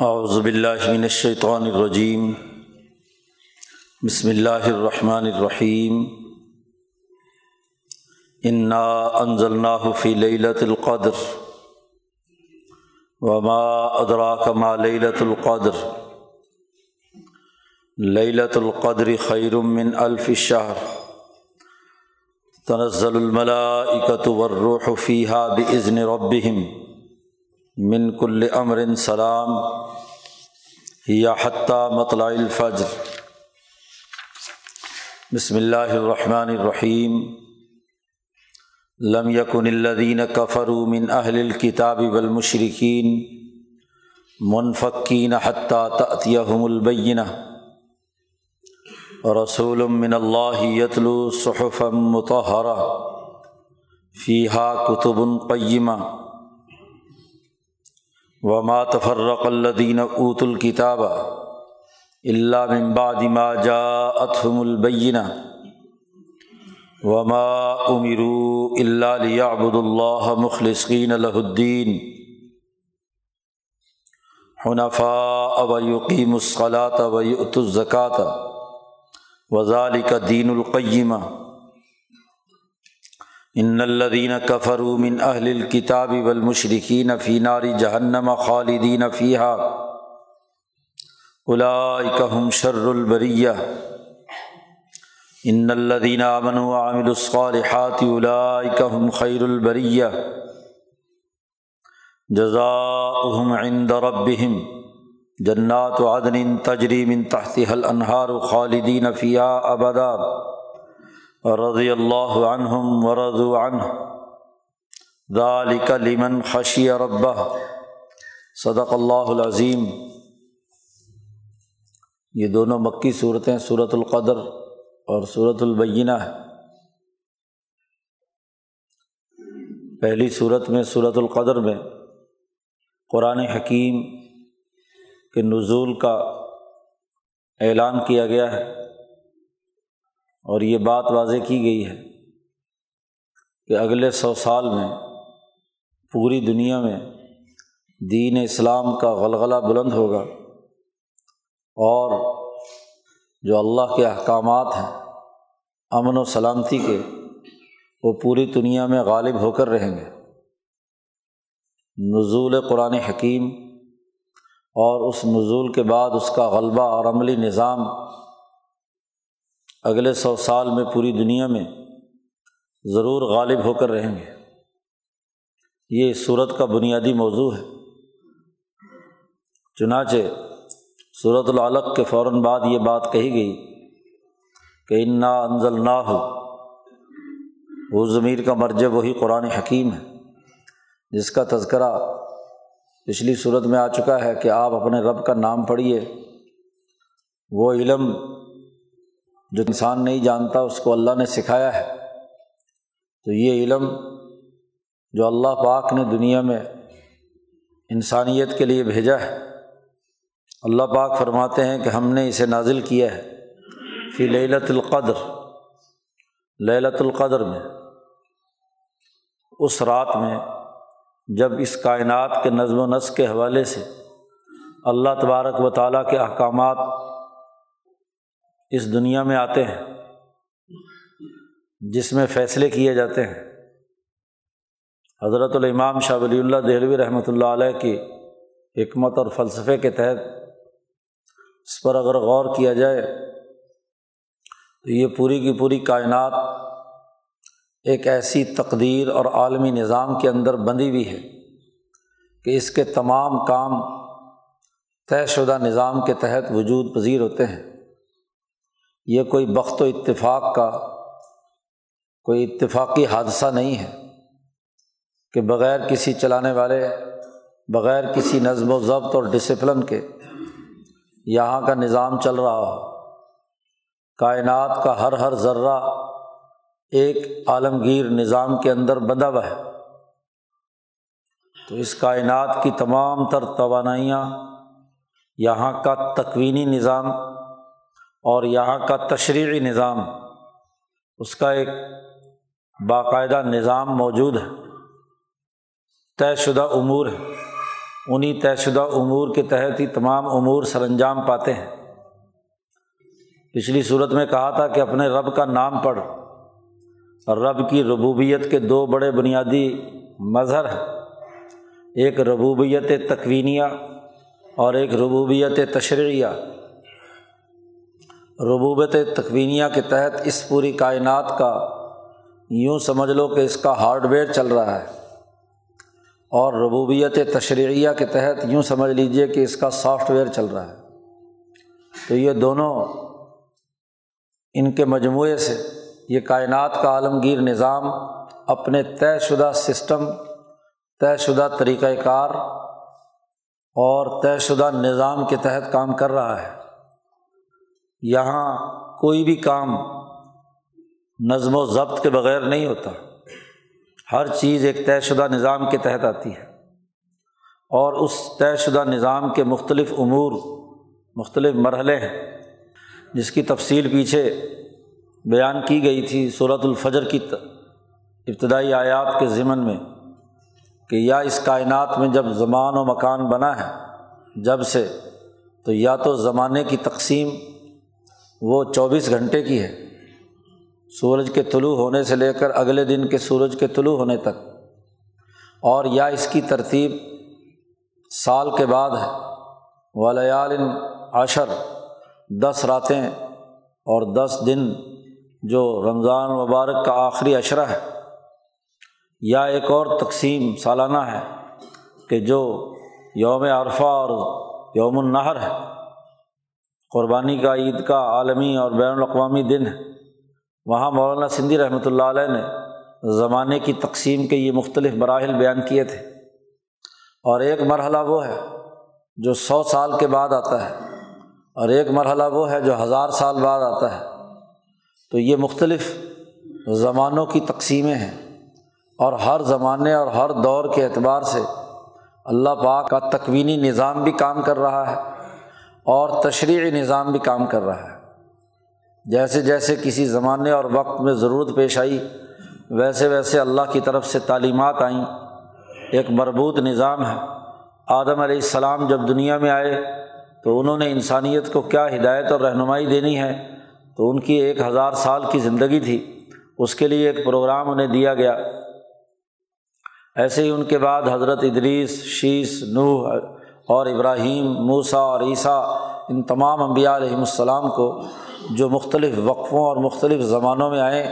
اعوذ باللہ من الشیطان الرجیم۔ بسم اللہ الرحمن الرحیم۔ انا انزلناہ فی لیلۃ القدر۔ وما ادراک ما لیلۃ القدر۔ لیلۃ القدر خیر من الف شہر۔ تنزل الملائکۃ والروح فیہا باذن ربہم۔ من کل امر سلام، یا حتیٰ مطلع الفجر۔ بسم اللہ الرحمن الرحیم۔ لم یکن الذین کفروا من اہل الکتاب والمشرکین منفقین حتیٰ تأتیہم البینہ۔ رسول من اللہ یتلو صحفا مطہرہ۔ فیہا کتب قیمہ۔ وما تفرق الدین اوت الکتاب اللہ بعد ما جاءتهم البینہ وما امروا الا ليعبدوا الله مخلصین الدین حنفاء ويقيموا الصلاة ويؤتوا الزكاة وذلك دین القیمہ ان الدین کفروا من اہل الکتاب والمشرکین فی نار جہنم خالدین فیحا اولئک شر البریہ ان الدین امن وعملوا الصالحات اولئک هم خیر البریہ جزاؤہم عند ربہم جنات عدن تجری من تحتها الانہار خالدین فیہا ابدا رضی اللہ عنہم ورض عنہ. ذالک لمن خشی ربہ. صدق اللہ العظیم. یہ دونوں مکی صورتیں صورت القدر اور صورت البینہ ہے پہلی صورت میں صورت القدر میں قرآن حکیم کے نزول کا اعلان کیا گیا ہے۔ اور یہ بات واضح کی گئی ہے کہ اگلے سو سال میں پوری دنیا میں دین اسلام کا غلغلہ بلند ہوگا اور جو اللہ کے احکامات ہیں، امن و سلامتی کے، وہ پوری دنیا میں غالب ہو کر رہیں گے۔ نزول قرآن حکیم اور اس نزول کے بعد اس کا غلبہ اور عملی نظام اگلے سو سال میں پوری دنیا میں ضرور غالب ہو کر رہیں گے۔ یہ صورت کا بنیادی موضوع ہے۔ چنانچہ صورت العلق کے فوراً بعد یہ بات کہی گئی کہ انا انزل نہ ہو وہ ضمیر کا مرجب وہی قرآن حکیم ہے، جس کا تذکرہ پچھلی صورت میں آ چکا ہے کہ آپ اپنے رب کا نام پڑھیے۔ وہ علم جو انسان نہیں جانتا، اس کو اللہ نے سکھایا ہے۔ تو یہ علم جو اللہ پاک نے دنیا میں انسانیت کے لیے بھیجا ہے، اللہ پاک فرماتے ہیں کہ ہم نے اسے نازل کیا ہے۔ فی للت القدر للت القدر میں، اس رات میں جب اس کائنات کے نظم و نسق کے حوالے سے اللہ تبارک و تعالیٰ کے احکامات اس دنیا میں آتے ہیں جس میں فیصلے کیے جاتے ہیں۔ حضرت الامام شاہ ولی اللہ دہلوی رحمۃ اللہ علیہ کی حکمت اور فلسفے کے تحت اس پر اگر غور کیا جائے تو یہ پوری کی پوری کائنات ایک ایسی تقدیر اور عالمی نظام کے اندر بندھی ہوئی ہے کہ اس کے تمام کام طے شدہ نظام کے تحت وجود پذیر ہوتے ہیں۔ یہ کوئی بخت و اتفاق کا کوئی اتفاقی حادثہ نہیں ہے کہ بغیر کسی چلانے والے، بغیر کسی نظم و ضبط اور ڈسپلن کے یہاں کا نظام چل رہا ہو۔ کائنات کا ہر ہر ذرہ ایک عالمگیر نظام کے اندر بندھا ہوا ہے۔ تو اس کائنات کی تمام تر توانائیاں یہاں کا تکوینی نظام اور یہاں کا تشریحی نظام، اس کا ایک باقاعدہ نظام موجود ہے۔ طے شدہ امور ہے انہیں طے شدہ امور کے تحت ہی تمام امور سر انجام پاتے ہیں۔ پچھلی صورت میں کہا تھا کہ اپنے رب کا نام پڑھ۔ رب کی ربوبیت کے دو بڑے بنیادی مظہر ہیں۔ ایک ربوبیت تکوینیہ اور ایک ربوبیت تشریعیہ۔ ربوبت تکوینیہ کے تحت اس پوری کائنات کا یوں سمجھ لو کہ اس کا ہارڈ ویئر چل رہا ہے۔ اور ربوبیت تشریعیہ کے تحت یوں سمجھ لیجیے کہ اس کا سافٹ ویئر چل رہا ہے۔ تو یہ دونوں ان کے مجموعے سے یہ کائنات کا عالمگیر نظام اپنے طے شدہ سسٹم، طے شدہ طریقۂ کار اور طے شدہ نظام کے تحت کام کر رہا ہے۔ یہاں کوئی بھی کام نظم و ضبط کے بغیر نہیں ہوتا۔ ہر چیز ایک طے شدہ نظام کے تحت آتی ہے۔ اور اس طے شدہ نظام کے مختلف امور، مختلف مرحلے ہیں۔ جس کی تفصیل پیچھے بیان کی گئی تھی صورت الفجر کی ابتدائی آیات کے ضمن میں کہ یا اس کائنات میں جب زمان و مکان بنا ہے، جب سے، تو یا تو زمانے کی تقسیم وہ چوبیس گھنٹے کی ہے۔ سورج کے طلوع ہونے سے لے کر اگلے دن کے سورج کے طلوع ہونے تک۔ اور یا اس کی ترتیب سال کے بعد ہے۔ ولیال عشر، دس راتیں اور دس دن جو رمضان مبارک کا آخری اشرہ ہے۔ یا ایک اور تقسیم سالانہ ہے کہ جو یوم عرفہ اور یوم النہر ہے۔ قربانی کا عید کا عالمی اور بین الاقوامی دن ہے۔ وہاں مولانا سندھی رحمۃ اللہ علیہ نے زمانے کی تقسیم کے یہ مختلف مراحل بیان کیے تھے۔ اور ایک مرحلہ وہ ہے جو سو سال کے بعد آتا ہے۔ اور ایک مرحلہ وہ ہے جو ہزار سال بعد آتا ہے۔ تو یہ مختلف زمانوں کی تقسیمیں ہیں۔ اور ہر زمانے اور ہر دور کے اعتبار سے اللہ پاک کا تکوینی نظام بھی کام کر رہا ہے۔ اور تشریحی نظام بھی کام کر رہا ہے۔ جیسے جیسے کسی زمانے اور وقت میں ضرورت پیش آئی، ویسے ویسے اللہ کی طرف سے تعلیمات آئیں۔ ایک مربوط نظام ہے۔ آدم علیہ السلام جب دنیا میں آئے تو انہوں نے انسانیت کو کیا ہدایت اور رہنمائی دینی ہے؟ تو ان کی ایک ہزار سال کی زندگی تھی۔ اس کے لیے ایک پروگرام انہیں دیا گیا۔ ایسے ہی ان کے بعد حضرت ادریس شیش نوح اور ابراہیم موسا اور عیسیٰ، ان تمام انبیاء علیہم السلام کو جو مختلف وقفوں اور مختلف زمانوں میں آئیں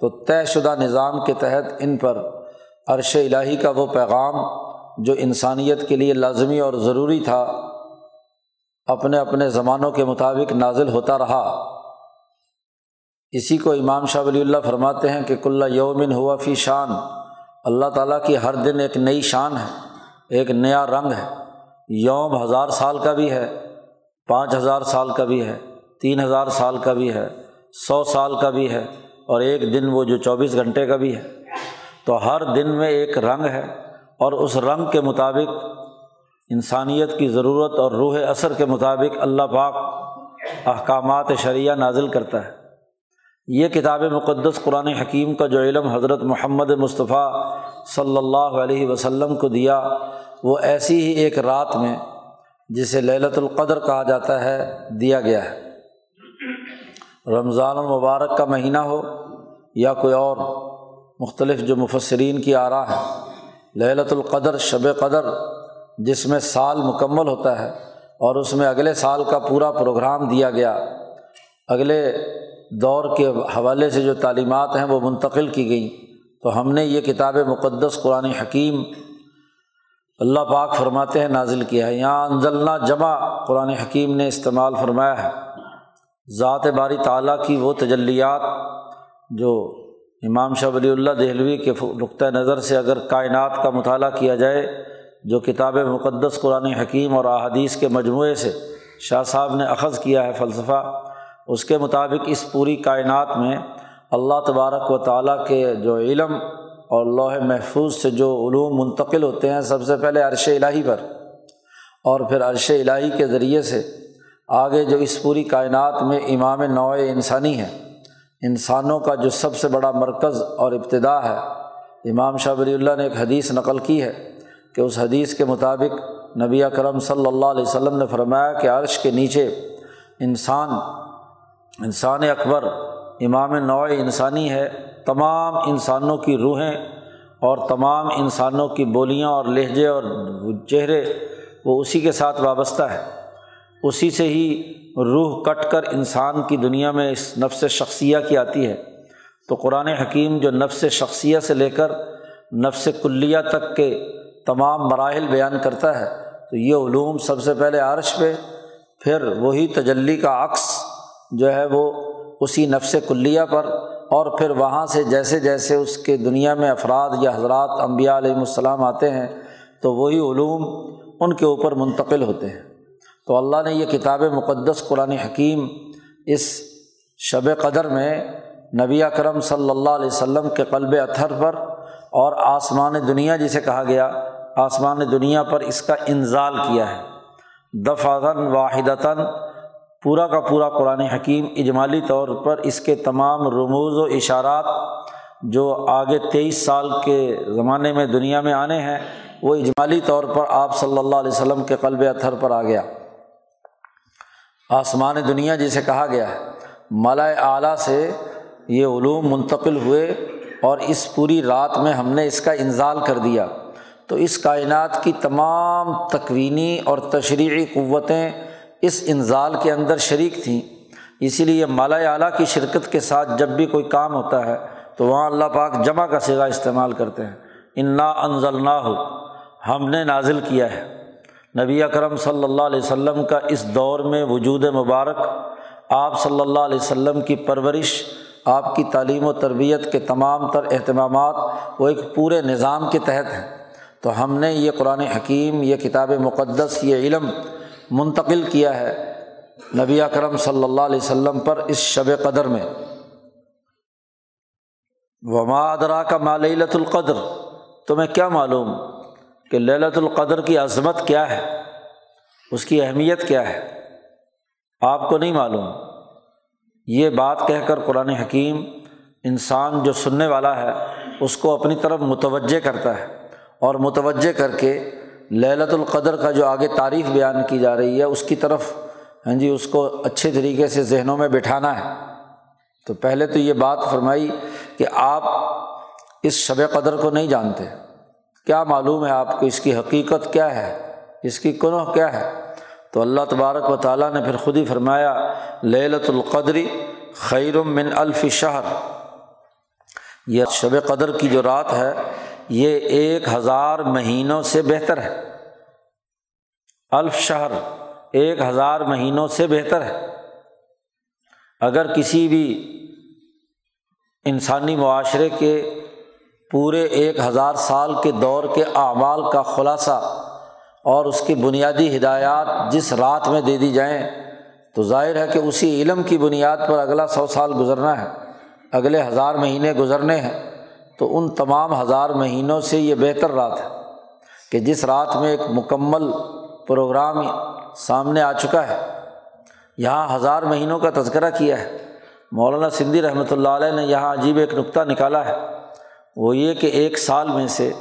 تو طے شدہ نظام کے تحت ان پر عرش الٰہی کا وہ پیغام جو انسانیت کے لیے لازمی اور ضروری تھا، اپنے اپنے زمانوں کے مطابق نازل ہوتا رہا۔ اسی کو امام شاہ ولی اللہ فرماتے ہیں کہ کلّہ یومن ہوا فی شان۔ اللہ تعالیٰ کی ہر دن ایک نئی شان ہے، ایک نیا رنگ ہے۔ یوم ہزار سال کا بھی ہے، پانچ ہزار سال کا بھی ہے، تین ہزار سال کا بھی ہے، سو سال کا بھی ہے اور ایک دن وہ جو چوبیس گھنٹے کا بھی ہے۔ تو ہر دن میں ایک رنگ ہے اور اس رنگ کے مطابق انسانیت کی ضرورت اور روح اثر کے مطابق اللہ پاک احکامات شریعہ نازل کرتا ہے۔ یہ کتاب مقدس قرآن حکیم کا جو علم حضرت محمد مصطفیٰ صلی اللہ علیہ وسلم کو دیا وہ ایسی ہی ایک رات میں جسے للت القدر کہا جاتا ہے، دیا گیا ہے۔ رمضان المبارک کا مہینہ ہو یا کوئی اور مختلف جو مفصرین کی آرا ہے للت القدر شب قدر جس میں سال مکمل ہوتا ہے اور اس میں اگلے سال کا پورا پروگرام دیا گیا۔ اگلے دور کے حوالے سے جو تعلیمات ہیں وہ منتقل کی گئیں۔ تو ہم نے یہ کتاب مقدس قرآن حکیم اللہ پاک فرماتے ہیں، نازل کیا ہے۔ یہاں انزلنا جمع، قرآن حکیم نے استعمال فرمایا ہے۔ ذات باری تعلیٰ کی وہ تجلیات جو امام شاہ ولی اللہ دہلوی کے نقطۂ نظر سے اگر کائنات کا مطالعہ کیا جائے، جو کتاب مقدس، قرآن حکیم اور احادیث کے مجموعے سے شاہ صاحب نے اخذ کیا ہے فلسفہ، اس کے مطابق اس پوری کائنات میں اللہ تبارک و تعالیٰ کے جو علم اور لوح محفوظ سے جو علوم منتقل ہوتے ہیں سب سے پہلے عرش الٰہی پر، اور پھر عرش الٰہی کے ذریعے سے آگے جو اس پوری کائنات میں امام نوع انسانی ہے انسانوں کا جو سب سے بڑا مرکز اور ابتدا ہے۔ امام شاہ ولی اللہ نے ایک حدیث نقل کی ہے کہ اس حدیث کے مطابق نبی کرم صلی اللہ علیہ وسلم نے فرمایا کہ عرش کے نیچے انسان انسان اکبر، امام نوع انسانی ہے۔ تمام انسانوں کی روحیں اور تمام انسانوں کی بولیاں اور لہجے اور چہرے وہ اسی کے ساتھ وابستہ ہے اسی سے ہی روح کٹ کر انسان کی دنیا میں اس نفس شخصیہ کی آتی ہے۔ تو قرآن حکیم جو نفس شخصیہ سے لے کر نفس کلیہ تک کے تمام مراحل بیان کرتا ہے، تو یہ علوم سب سے پہلے عرش پہ، پھر وہی تجلی کا عکس جو ہے وہ اسی نفس کلیہ پر اور پھر وہاں سے جیسے جیسے اس کے دنیا میں افراد یا حضرات انبیاء علیہم السلام آتے ہیں، تو وہی علوم ان کے اوپر منتقل ہوتے ہیں۔ تو اللہ نے یہ کتاب مقدس قرآن حکیم اس شب قدر میں نبی اکرم صلی اللہ علیہ وسلم کے قلب اتھر پر اور آسمان دنیا جسے کہا گیا، آسمان دنیا پر اس کا انزال کیا ہے۔ دفعتاً واحدتاً پورا کا پورا قرآن حکیم اجمالی طور پر اس کے تمام رموز و اشارات جو آگے تیئیس سال کے زمانے میں دنیا میں آنے ہیں، وہ اجمالی طور پر آپ صلی اللہ علیہ وسلم کے قلب اتھر پر آ گیا۔ آسمان دنیا جسے کہا گیا ہے۔ مالا اعلیٰ سے یہ علوم منتقل ہوئے اور اس پوری رات میں ہم نے اس کا انزال کر دیا۔ تو اس کائنات کی تمام تکوینی اور تشریحی قوتیں اس انزال کے اندر شریک تھیں۔ اسی لیے مالا اعلیٰ کی شرکت کے ساتھ جب بھی کوئی کام ہوتا ہے، تو وہاں اللہ پاک جمع کا سگا استعمال کرتے ہیں۔ انا انزل نہ ہو ہم نے نازل کیا ہے۔ نبی اکرم صلی اللہ علیہ وسلم کا اس دور میں وجود مبارک، آپ صلی اللہ علیہ وسلم کی پرورش، آپ کی تعلیم و تربیت کے تمام تر اہتمامات، وہ ایک پورے نظام کے تحت ہیں۔ تو ہم نے یہ قرآن حکیم، یہ کتاب مقدس، یہ علم منتقل کیا ہے نبی اکرم صلی اللہ علیہ وسلم پر اس شب قدر میں۔ وما ادرا کا مالت القدر۔ تمہیں کیا معلوم کہ للت القدر کی عظمت کیا ہے؟ اس کی اہمیت کیا ہے؟ آپ کو نہیں معلوم۔ یہ بات کہہ کر قرآن حکیم انسان جو سننے والا ہے، اس کو اپنی طرف متوجہ کرتا ہے اور متوجہ کر کے للت القدر کا جو آگے تعریف بیان کی جا رہی ہے، اس کی طرف ہاں جی اس کو اچھے طریقے سے ذہنوں میں بٹھانا ہے۔ تو پہلے تو یہ بات فرمائی کہ آپ اس شب قدر کو نہیں جانتے۔ کیا معلوم ہے آپ کو اس کی حقیقت کیا ہے؟ اس کی کنوح کیا ہے؟ تو اللہ تبارک و تعالیٰ نے پھر خود ہی فرمایا للت القدری خیر من الف شہر۔ یہ شب قدر کی جو رات ہے یہ ایک ہزار مہینوں سے بہتر ہے۔ الف شہر ایک ہزار مہینوں سے بہتر ہے۔ اگر کسی بھی انسانی معاشرے کے پورے ایک ہزار سال کے دور کے اعمال کا خلاصہ اور اس کی بنیادی ہدایات جس رات میں دے دی جائیں، تو ظاہر ہے کہ اسی علم کی بنیاد پر اگلا سو سال گزرنا ہے۔ اگلے ہزار مہینے گزرنے ہیں۔ تو ان تمام ہزار مہینوں سے یہ بہتر رات ہے کہ جس رات میں ایک مکمل پروگرام سامنے آ چکا ہے۔ یہاں ہزار مہینوں کا تذکرہ کیا ہے۔ مولانا سندھی رحمۃ اللہ علیہ نے یہاں عجیب ایک نقطہ نکالا ہے۔ وہ یہ کہ ایک سال میں سے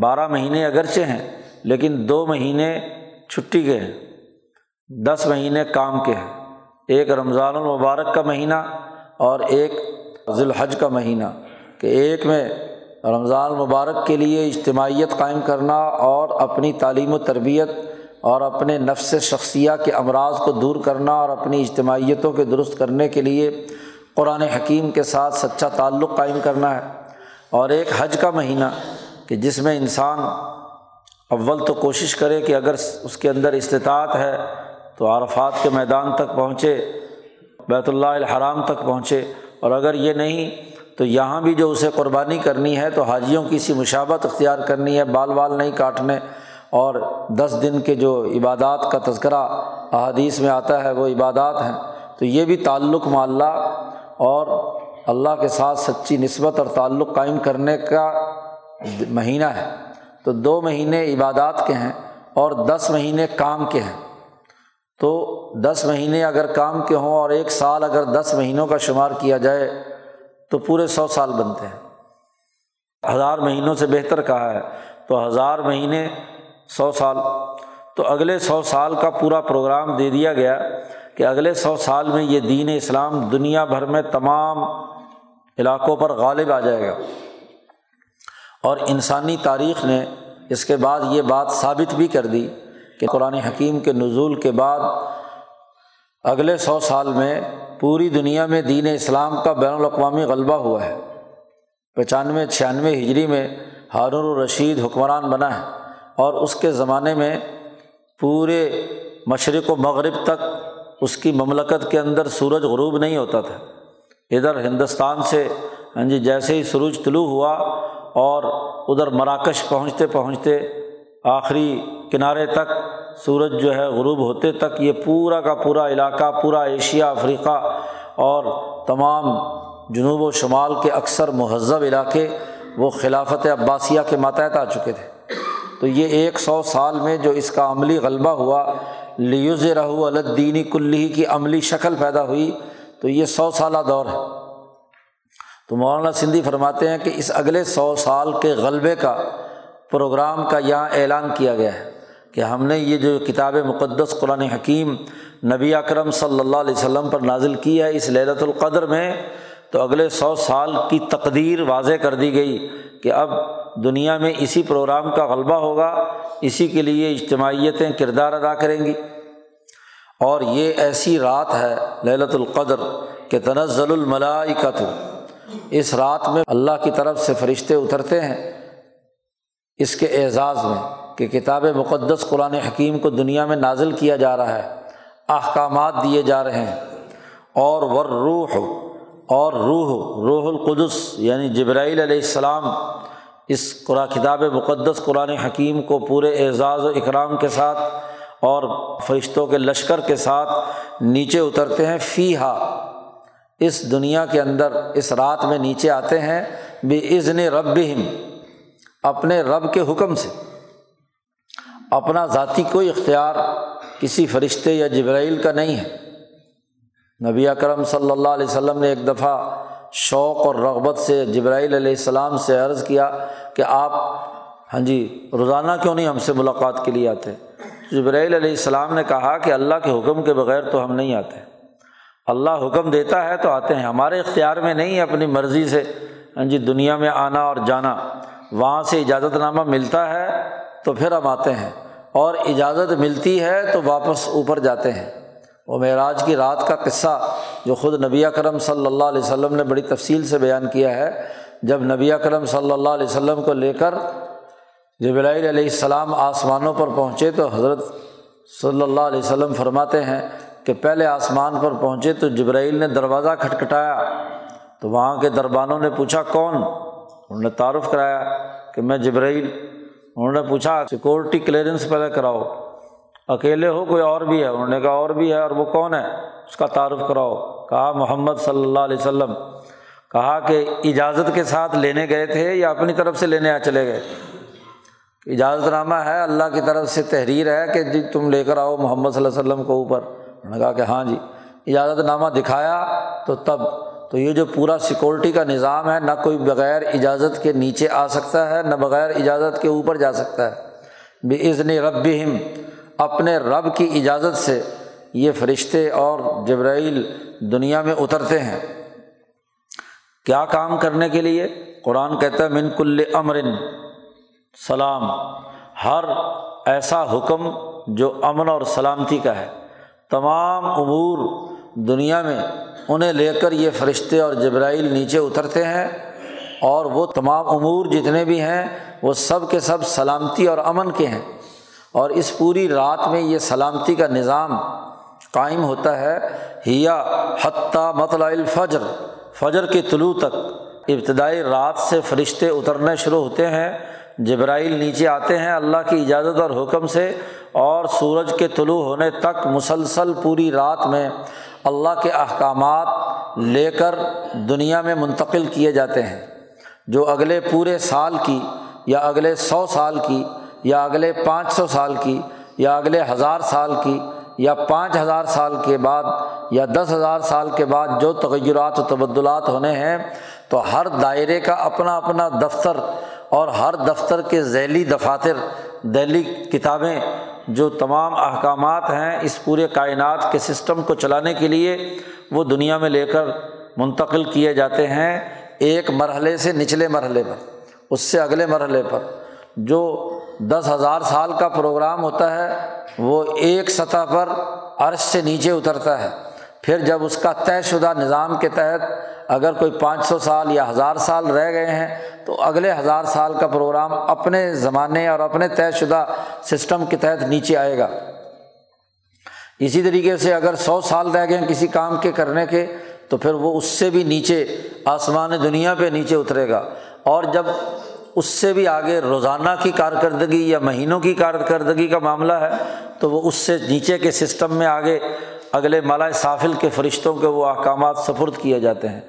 بارہ مہینے اگرچہ ہیں، لیکن دو مہینے چھٹی کے ہیں، دس مہینے کام کے ہیں۔ ایک رمضان المبارک کا مہینہ اور ایک ذوالحج کا مہینہ۔ کہ ایک میں رمضان المبارک کے لیے اجتماعیت قائم کرنا اور اپنی تعلیم و تربیت اور اپنے نفس شخصیہ کے امراض کو دور کرنا اور اپنی اجتماعیتوں کے درست کرنے کے لیے قرآن حکیم کے ساتھ سچا تعلق قائم کرنا ہے۔ اور ایک حج کا مہینہ کہ جس میں انسان اول تو کوشش کرے کہ اگر اس کے اندر استطاعت ہے تو عرفات کے میدان تک پہنچے، بیت اللہ الحرام تک پہنچے۔ اور اگر یہ نہیں تو یہاں بھی جو اسے قربانی کرنی ہے تو حاجیوں کی سی مشابت اختیار کرنی ہے، بال بال نہیں کاٹنے۔ اور دس دن کے جو عبادات کا تذکرہ احادیث میں آتا ہے، وہ عبادات ہیں۔ تو یہ بھی تعلق معلّہ اور اللہ کے ساتھ سچی نسبت اور تعلق قائم کرنے کا مہینہ ہے۔ تو دو مہینے عبادات کے ہیں اور دس مہینے کام کے ہیں۔ تو دس مہینے اگر کام کے ہوں اور ایک سال اگر دس مہینوں کا شمار کیا جائے تو پورے سو سال بنتے ہیں۔ ہزار مہینوں سے بہتر کہا ہے۔ تو ہزار مہینے، سو سال۔ تو اگلے سو سال کا پورا پروگرام دے دیا گیا کہ اگلے سو سال میں یہ دین اسلام دنیا بھر میں تمام علاقوں پر غالب آ جائے گا۔ اور انسانی تاریخ نے اس کے بعد یہ بات ثابت بھی کر دی کہ قرآن حکیم کے نزول کے بعد اگلے سو سال میں پوری دنیا میں دین اسلام کا بین الاقوامی غلبہ ہوا ہے۔ پچانوے، چھیانوے ہجری میں ہارون الرشید حکمران بنا ہے اور اس کے زمانے میں پورے مشرق و مغرب تک اس کی مملکت کے اندر سورج غروب نہیں ہوتا تھا۔ ادھر ہندوستان سے ہاں جی جیسے ہی سورج طلوع ہوا اور ادھر مراکش پہنچتے پہنچتے آخری کنارے تک سورج جو ہے غروب ہوتے تک یہ پورا کا پورا علاقہ، پورا ایشیا، افریقہ اور تمام جنوب و شمال کے اکثر مہذب علاقے وہ خلافت عباسیہ کے ماتحت آ چکے تھے۔ تو یہ ایک سو سال میں جو اس کا عملی غلبہ ہوا لیوز رہو الدینی کلی کی عملی شکل پیدا ہوئی، تو یہ سو سالہ دور ہے۔ تو مولانا سندھی فرماتے ہیں کہ اس اگلے سو سال کے غلبے کا پروگرام کا یہاں اعلان کیا گیا ہے۔ کہ ہم نے یہ جو کتاب مقدس قرآن حکیم نبی اکرم صلی اللہ علیہ وسلم پر نازل کی ہے اس للت القدر میں، تو اگلے سو سال کی تقدیر واضح کر دی گئی کہ اب دنیا میں اسی پروگرام کا غلبہ ہوگا، اسی کے لیے اجتماعیتیں کردار ادا کریں گی۔ اور یہ ایسی رات ہے للت القدر کہ تنزل الملائکت اس رات میں اللہ کی طرف سے فرشتے اترتے ہیں اس کے اعزاز میں۔ کہ کتاب مقدس قرآن حکیم کو دنیا میں نازل کیا جا رہا ہے، احکامات دیے جا رہے ہیں۔ اور ور روح اور روح روح القدس یعنی جبرائیل علیہ السلام اس قرآن، کتاب مقدس قرآن حکیم کو پورے اعزاز و اکرام کے ساتھ اور فرشتوں کے لشکر کے ساتھ نیچے اترتے ہیں۔ فی ہا اس دنیا کے اندر، اس رات میں نیچے آتے ہیں۔ بے عزن رب اپنے رب کے حکم سے۔ اپنا ذاتی کوئی اختیار کسی فرشتے یا جبرائیل کا نہیں ہے۔ نبی اکرم صلی اللہ علیہ وسلم نے ایک دفعہ شوق اور رغبت سے جبرائیل علیہ السلام سے عرض کیا کہ آپ ہاں جی روزانہ کیوں نہیں ہم سے ملاقات کے لیے آتے؟ جبرائیل علیہ السلام نے کہا کہ اللہ کے حکم کے بغیر تو ہم نہیں آتے۔ اللہ حکم دیتا ہے تو آتے ہیں۔ ہمارے اختیار میں نہیں اپنی مرضی سے ہاں جی دنیا میں آنا اور جانا۔ وہاں سے اجازت نامہ ملتا ہے تو پھر ہم آتے ہیں اور اجازت ملتی ہے تو واپس اوپر جاتے ہیں۔ وہ معراج کی رات کا قصہ جو خود نبی کرم صلی اللہ علیہ وسلم نے بڑی تفصیل سے بیان کیا ہے۔ جب نبی کرم صلی اللہ علیہ وسلم کو لے کر جبرائیل علیہ السلام آسمانوں پر پہنچے تو حضرت صلی اللہ علیہ وسلم فرماتے ہیں کہ پہلے آسمان پر پہنچے تو جبرائیل نے دروازہ کھٹکھٹایا۔ تو وہاں کے دربانوں نے پوچھا، کون؟ انہوں نے تعارف کرایا کہ میں جبرائیل انہوں نے پوچھا سیکورٹی کلیئرنس پہلے کراؤ. اکیلے ہو، کوئی اور بھی ہے؟ انہوں نے کہا، اور بھی ہے اور وہ کون ہے؟ اس کا تعارف کراؤ. کہا، محمد صلی اللہ علیہ وسلم. کہا کہ، اجازت کے ساتھ لینے گئے تھے یا اپنی طرف سے لینے آ چلے گئے? اجازت نامہ ہے، اللہ کی طرف سے تحریر ہے کہ جی تم لے کر آؤ محمد صلی اللہ علیہ وسلم کو اوپر. انہوں نے کہا کہ ہاں جی اجازت نامہ دکھایا تو تب تو یہ جو پورا سیکورٹی کا نظام ہے، نہ کوئی بغیر اجازت کے نیچے آ سکتا ہے، نہ بغیر اجازت کے اوپر جا سکتا ہے۔ بے عزن رب اپنے رب کی اجازت سے یہ فرشتے اور جبرائیل دنیا میں اترتے ہیں۔ کیا کام کرنے کے لیے؟ قرآن کہتا ہے، من کل امرن سلام۔ ہر ایسا حکم جو امن اور سلامتی کا ہے۔ تمام امور دنیا میں انہیں لے کر یہ فرشتے اور جبرائیل نیچے اترتے ہیں اور وہ تمام امور جتنے بھی ہیں وہ سب کے سب سلامتی اور امن کے ہیں۔ اور اس پوری رات میں یہ سلامتی کا نظام قائم ہوتا ہے۔ ہیا حتیٰ مطلع الفجر، فجر کے طلوع تک۔ ابتدائی رات سے فرشتے اترنے شروع ہوتے ہیں۔ جبرائیل نیچے آتے ہیں اللہ کی اجازت اور حکم سے اور سورج کے طلوع ہونے تک مسلسل پوری رات میں اللہ کے احکامات لے کر دنیا میں منتقل کیے جاتے ہیں۔ جو اگلے پورے سال کی یا اگلے سو سال کی یا اگلے پانچ سو سال کی یا اگلے ہزار سال کی یا پانچ ہزار سال کے بعد یا دس ہزار سال کے بعد جو تغیرات و تبدلات ہونے ہیں تو ہر دائرے کا اپنا اپنا دفتر اور ہر دفتر کے ذیلی دفاتر دہلی کتابیں جو تمام احکامات ہیں اس پورے کائنات کے سسٹم کو چلانے کے لیے وہ دنیا میں لے کر منتقل کیے جاتے ہیں ایک مرحلے سے نچلے مرحلے پر، اس سے اگلے مرحلے پر۔ جو دس ہزار سال کا پروگرام ہوتا ہے، وہ ایک سطح پر عرش سے نیچے اترتا ہے۔ پھر جب اس کا طے شدہ نظام کے تحت اگر کوئی پانچ سو سال یا ہزار سال رہ گئے ہیں تو اگلے ہزار سال کا پروگرام اپنے زمانے اور اپنے طے شدہ سسٹم کے تحت نیچے آئے گا۔ اسی طریقے سے اگر سو سال رہ گئے کسی کام کے کرنے کے، تو پھر وہ اس سے بھی نیچے، آسمان دنیا پہ نیچے اترے گا۔ اور جب اس سے بھی آگے روزانہ کی کارکردگی یا مہینوں کی کارکردگی کا معاملہ ہے، تو وہ اس سے نیچے کے سسٹم میں آگے اگلے مالا صافل کے فرشتوں کے وہ احکامات سفرد کیے جاتے ہیں۔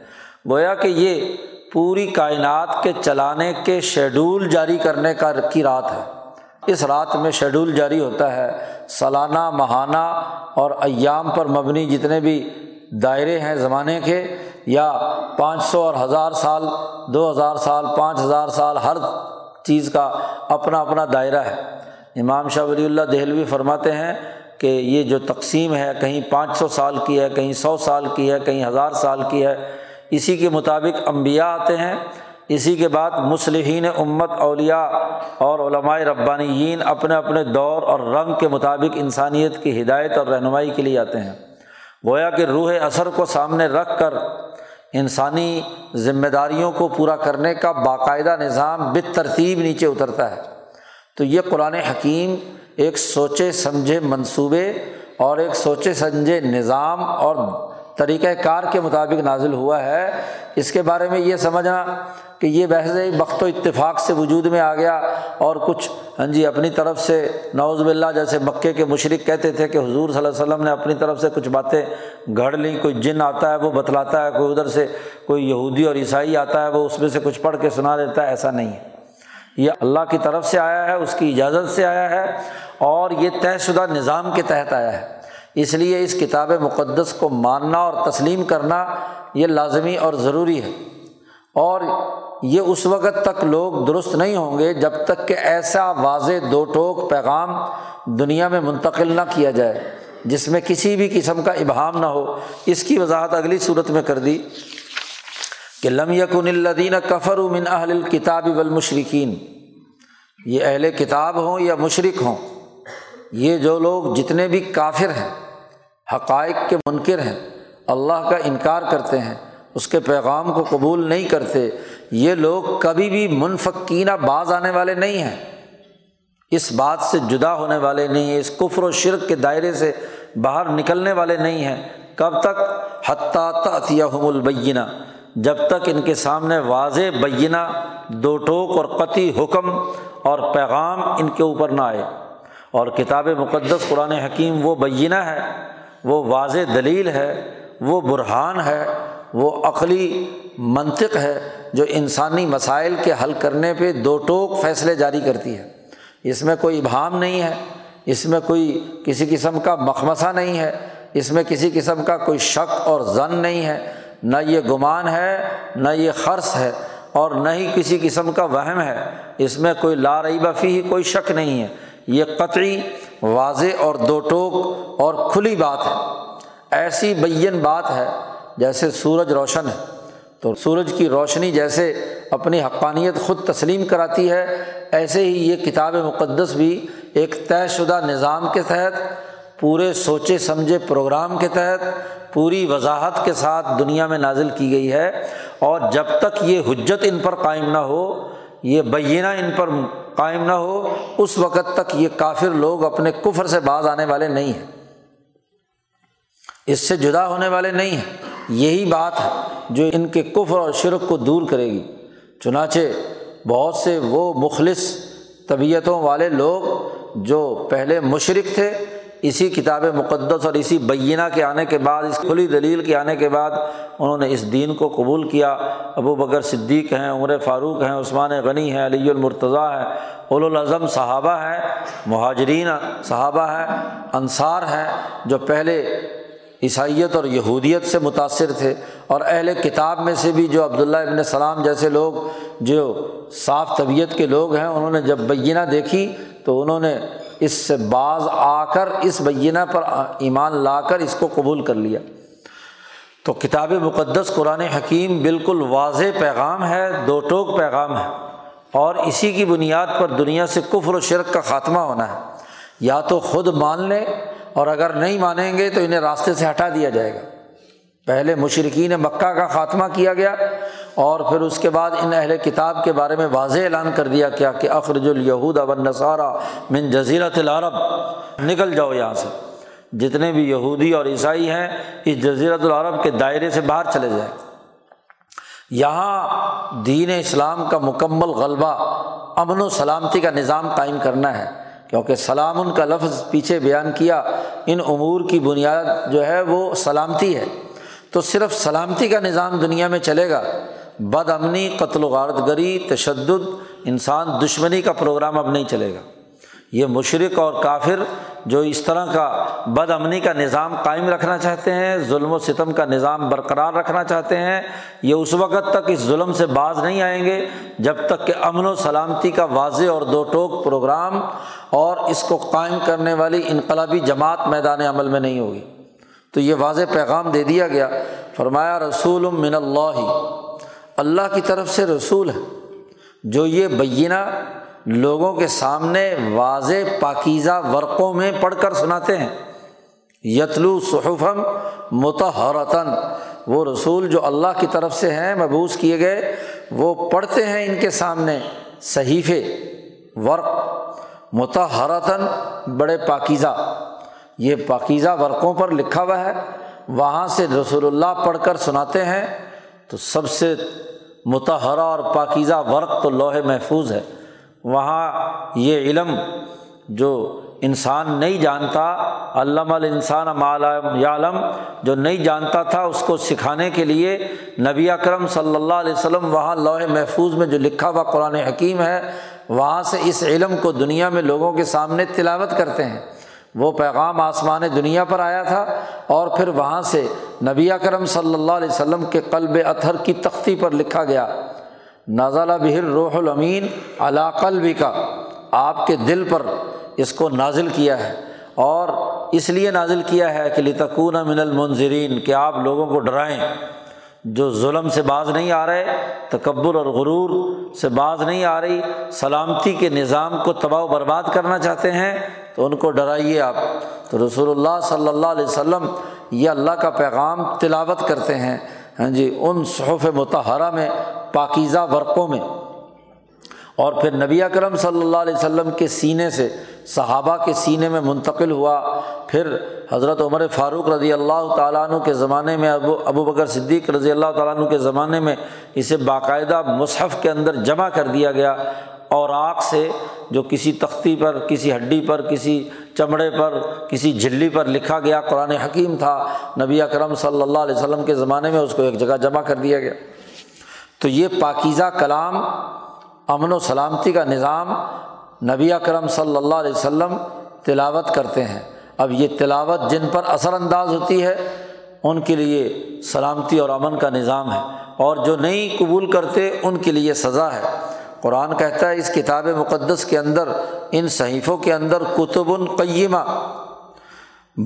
گویا کہ یہ پوری کائنات کے چلانے کے شیڈول جاری کرنے کا کی رات ہے۔ اس رات میں شیڈول جاری ہوتا ہے سالانہ، ماہانہ اور ایام پر مبنی جتنے بھی دائرے ہیں زمانے کے، یا پانچ سو اور ہزار سال، دو ہزار سال، پانچ ہزار سال، ہر چیز کا اپنا اپنا دائرہ ہے۔ امام شاہ ولی اللہ دہلوی فرماتے ہیں کہ یہ جو تقسیم ہے، کہیں پانچ سو سال کی ہے، کہیں سو سال کی ہے، کہیں ہزار سال کی ہے اسی کے مطابق انبیاء آتے ہیں، اسی کے بعد مصلحین امت اولیاء اور علماء ربانیین اپنے اپنے دور اور رنگ کے مطابق انسانیت کی ہدایت اور رہنمائی کے لیے آتے ہیں۔ گویا کہ روح اثر کو سامنے رکھ کر انسانی ذمہ داریوں کو پورا کرنے کا باقاعدہ نظام بت ترتیب نیچے اترتا ہے۔ تو یہ قرآن حکیم ایک سوچے سمجھے منصوبے اور ایک سوچے سمجھے نظام اور طریقۂ کار کے مطابق نازل ہوا ہے۔ اس کے بارے میں یہ سمجھنا کہ یہ بحث بخت و اتفاق سے وجود میں آ گیا اور کچھ ہاں جی اپنی طرف سے نوز بلّہ جیسے مکے کے مشرق کہتے تھے کہ حضور صلی اللہ علیہ وسلم نے اپنی طرف سے کچھ باتیں گھڑ لیں، کوئی جن آتا ہے وہ بتلاتا ہے، کوئی ادھر سے کوئی یہودی اور عیسائی آتا ہے وہ اس میں سے کچھ پڑھ کے سنا دیتا ہے، ایسا نہیں ہے۔ یہ اللہ کی طرف سے آیا ہے، اس کی اجازت سے آیا ہے اور یہ طے شدہ نظام کے تحت آیا ہے۔ اس لیے اس کتاب مقدس کو ماننا اور تسلیم کرنا یہ لازمی اور ضروری ہے۔ اور یہ اس وقت تک لوگ درست نہیں ہوں گے جب تک کہ ایسا واضح دو ٹوک پیغام دنیا میں منتقل نہ کیا جائے، جس میں کسی بھی قسم کا ابہام نہ ہو۔ اس کی وضاحت اگلی صورت میں کر دی کہ لم یکن الدین کفر من اہل الکتاب والمشرکین۔ یہ اہل کتاب ہوں یا مشرق ہوں؟ یہ جو لوگ جتنے بھی کافر ہیں، حقائق کے منکر ہیں، اللہ کا انکار کرتے ہیں، اس کے پیغام کو قبول نہیں کرتے، یہ لوگ کبھی بھی منفقینہ باز آنے والے نہیں ہیں۔ اس بات سے جدا ہونے والے نہیں ہیں، اس کفر و شرک کے دائرے سے باہر نکلنے والے نہیں ہیں۔ کب تک؟ حتیٰ حتیٰم البینہ، جب تک ان کے سامنے واضح بینہ، دو ٹوک اور قطعی حکم اور پیغام ان کے اوپر نہ آئے۔ اور کتاب مقدس قرآن حکیم وہ بینہ ہے، وہ واضح دلیل ہے، وہ برحان ہے، وہ عقلی منطق ہے جو انسانی مسائل کے حل کرنے پہ دو ٹوک فیصلے جاری کرتی ہے۔ اس میں کوئی ابہام نہیں ہے، اس میں کوئی کسی قسم کا مخمصہ نہیں ہے، اس میں کسی قسم کا کوئی شک اور زن نہیں ہے۔ نہ یہ گمان ہے، نہ یہ خرص ہے، اور نہ ہی کسی قسم کا وہم ہے۔ اس میں کوئی لارئی بفی ہی کوئی شک نہیں ہے۔ یہ قطعی، واضح اور دو ٹوک اور کھلی بات ہے۔ ایسی بین بات ہے جیسے سورج روشن ہے۔ تو سورج کی روشنی جیسے اپنی حقانیت خود تسلیم کراتی ہے، ایسے ہی یہ کتاب مقدس بھی ایک طے شدہ نظام کے تحت، پورے سوچے سمجھے پروگرام کے تحت پوری وضاحت کے ساتھ دنیا میں نازل کی گئی ہے۔ اور جب تک یہ حجت ان پر قائم نہ ہو، یہ بینہ ان پر قائم نہ ہو، اس وقت تک یہ کافر لوگ اپنے کفر سے باز آنے والے نہیں ہیں۔ اس سے جدا ہونے والے نہیں ہیں۔ یہی بات ہے جو ان کے کفر اور شرک کو دور کرے گی۔ چنانچہ بہت سے وہ مخلص طبیعتوں والے لوگ جو پہلے مشرق تھے اسی کتاب مقدس اور اسی بینہ کے آنے کے بعد، اس کھلی دلیل کے آنے کے بعد انہوں نے اس دین کو قبول کیا۔ ابو بکر صدیق ہیں، عمر فاروق ہیں، عثمان غنی ہیں، علی المرتضیٰ ہے الاظم صحابہ ہیں، مہاجرین صحابہ ہیں، انصار ہیں، جو پہلے عیسائیت اور یہودیت سے متاثر تھے۔ اور اہل کتاب میں سے بھی جو عبداللہ ابن السلام جیسے لوگ، جو صاف طبیعت کے لوگ ہیں، انہوں نے جب بینہ دیکھی تو انہوں نے اس سے بعض آ کر اس بینہ پر ایمان لا کر اس کو قبول کر لیا۔ تو کتاب مقدس قرآن حکیم بالکل واضح پیغام ہے، دو ٹوک پیغام ہے۔ اور اسی کی بنیاد پر دنیا سے کفر و شرک کا خاتمہ ہونا ہے۔ یا تو خود مان لیں اور اگر نہیں مانیں گے تو انہیں راستے سے ہٹا دیا جائے گا۔ پہلے مشرقین مکہ کا خاتمہ کیا گیا۔ اور پھر اس کے بعد ان اہل کتاب کے بارے میں واضح اعلان کر دیا کیا کہ اخرج الیہود ابن نصارہ من جزیرت العرب۔ نکل جاؤ یہاں سے۔ جتنے بھی یہودی اور عیسائی ہیں، اس جزیرت العرب کے دائرے سے باہر چلے جائیں۔ یہاں دین اسلام کا مکمل غلبہ امن و سلامتی کا نظام قائم کرنا ہے۔ کیونکہ سلام ان کا لفظ پیچھے بیان کیا، ان امور کی بنیاد جو ہے وہ سلامتی ہے۔ تو صرف سلامتی کا نظام دنیا میں چلے گا۔ بد امنی قتل و غارت گری، تشدد، انسان دشمنی کا پروگرام اب نہیں چلے گا۔ یہ مشرق اور کافر جو اس طرح کا بد امنی کا نظام قائم رکھنا چاہتے ہیں، ظلم و ستم کا نظام برقرار رکھنا چاہتے ہیں، یہ اس وقت تک اس ظلم سے باز نہیں آئیں گے جب تک کہ امن و سلامتی کا واضح اور دو ٹوک پروگرام اور اس کو قائم کرنے والی انقلابی جماعت میدان عمل میں نہیں ہوگی۔ تو یہ واضح پیغام دے دیا گیا۔ فرمایا، رسول من اللہ۔ اللہ کی طرف سے رسول ہے۔ جو یہ بینہ لوگوں کے سامنے واضح پاکیزہ ورقوں میں پڑھ کر سناتے ہیں۔ یتلو صحفم متحرتاً وہ رسول جو اللہ کی طرف سے ہیں، محبوس کیے گئے، وہ پڑھتے ہیں ان کے سامنے۔ صحیفے، ورق۔ متحرتاً بڑے پاکیزہ۔ یہ پاکیزہ ورقوں پر لکھا ہوا ہے۔ وہاں سے رسول اللہ پڑھ کر سناتے ہیں۔ تو سب سے متحرہ اور پاکیزہ ورق تو لوہے محفوظ ہے۔ وہاں یہ علم جو انسان نہیں جانتا علامہ الانسان یا جو نہیں جانتا تھا، اس کو سکھانے کے لیے نبی اکرم صلی اللہ علیہ وسلم وہاں لوہے محفوظ میں جو لکھا ہوا قرآن حکیم ہے، وہاں سے اس علم کو دنیا میں لوگوں کے سامنے تلاوت کرتے ہیں۔ وہ پیغام آسمان دنیا پر آیا تھا اور پھر وہاں سے نبی اکرم صلی اللہ علیہ وسلم کے قلب اطہر کی تختی پر لکھا گیا نازالہ بہر روح الامین قلب کا آپ کے دل پر اس کو نازل کیا ہے۔ اور اس لیے نازل کیا ہے کہ لتکون من المنظرین کہ آپ لوگوں کو ڈرائیں۔ جو ظلم سے باز نہیں آ رہے، تکبر اور غرور سے باز نہیں آ رہی، سلامتی کے نظام کو تباہ و برباد کرنا چاہتے ہیں، تو ان کو ڈرائیے آپ۔ تو رسول اللہ صلی اللہ علیہ وسلم یہ اللہ کا پیغام تلاوت کرتے ہیں ہاں جی ان صحف متحرہ میں، پاکیزہ ورقوں میں۔ اور پھر نبی اکرم صلی اللہ علیہ وسلم کے سینے سے، صحابہ کے سینے میں منتقل ہوا۔ پھر حضرت عمر فاروق رضی اللہ تعالیٰ عنہ کے زمانے میں، ابو ابو بکر صدیق رضی اللہ تعالیٰ عنہ کے زمانے میں اسے باقاعدہ مصحف کے اندر جمع کر دیا گیا۔ اور آگ سے جو کسی تختی پر، کسی ہڈی پر، کسی چمڑے پر، کسی جھلی پر لکھا گیا، قرآن حکیم تھا۔ نبی اکرم صلی اللہ علیہ وسلم کے زمانے میں اس کو ایک جگہ جمع کر دیا گیا۔ تو یہ پاکیزہ کلام امن و سلامتی کا نظام نبی اکرم صلی اللہ علیہ وسلم تلاوت کرتے ہیں۔ اب یہ تلاوت جن پر اثر انداز ہوتی ہے، ان کے لیے سلامتی اور امن کا نظام ہے۔ اور جو نہیں قبول کرتے، ان کے لیے سزا ہے۔ قرآن کہتا ہے، اس کتاب مقدس کے اندر، ان صحیفوں کے اندر کتب القیمہ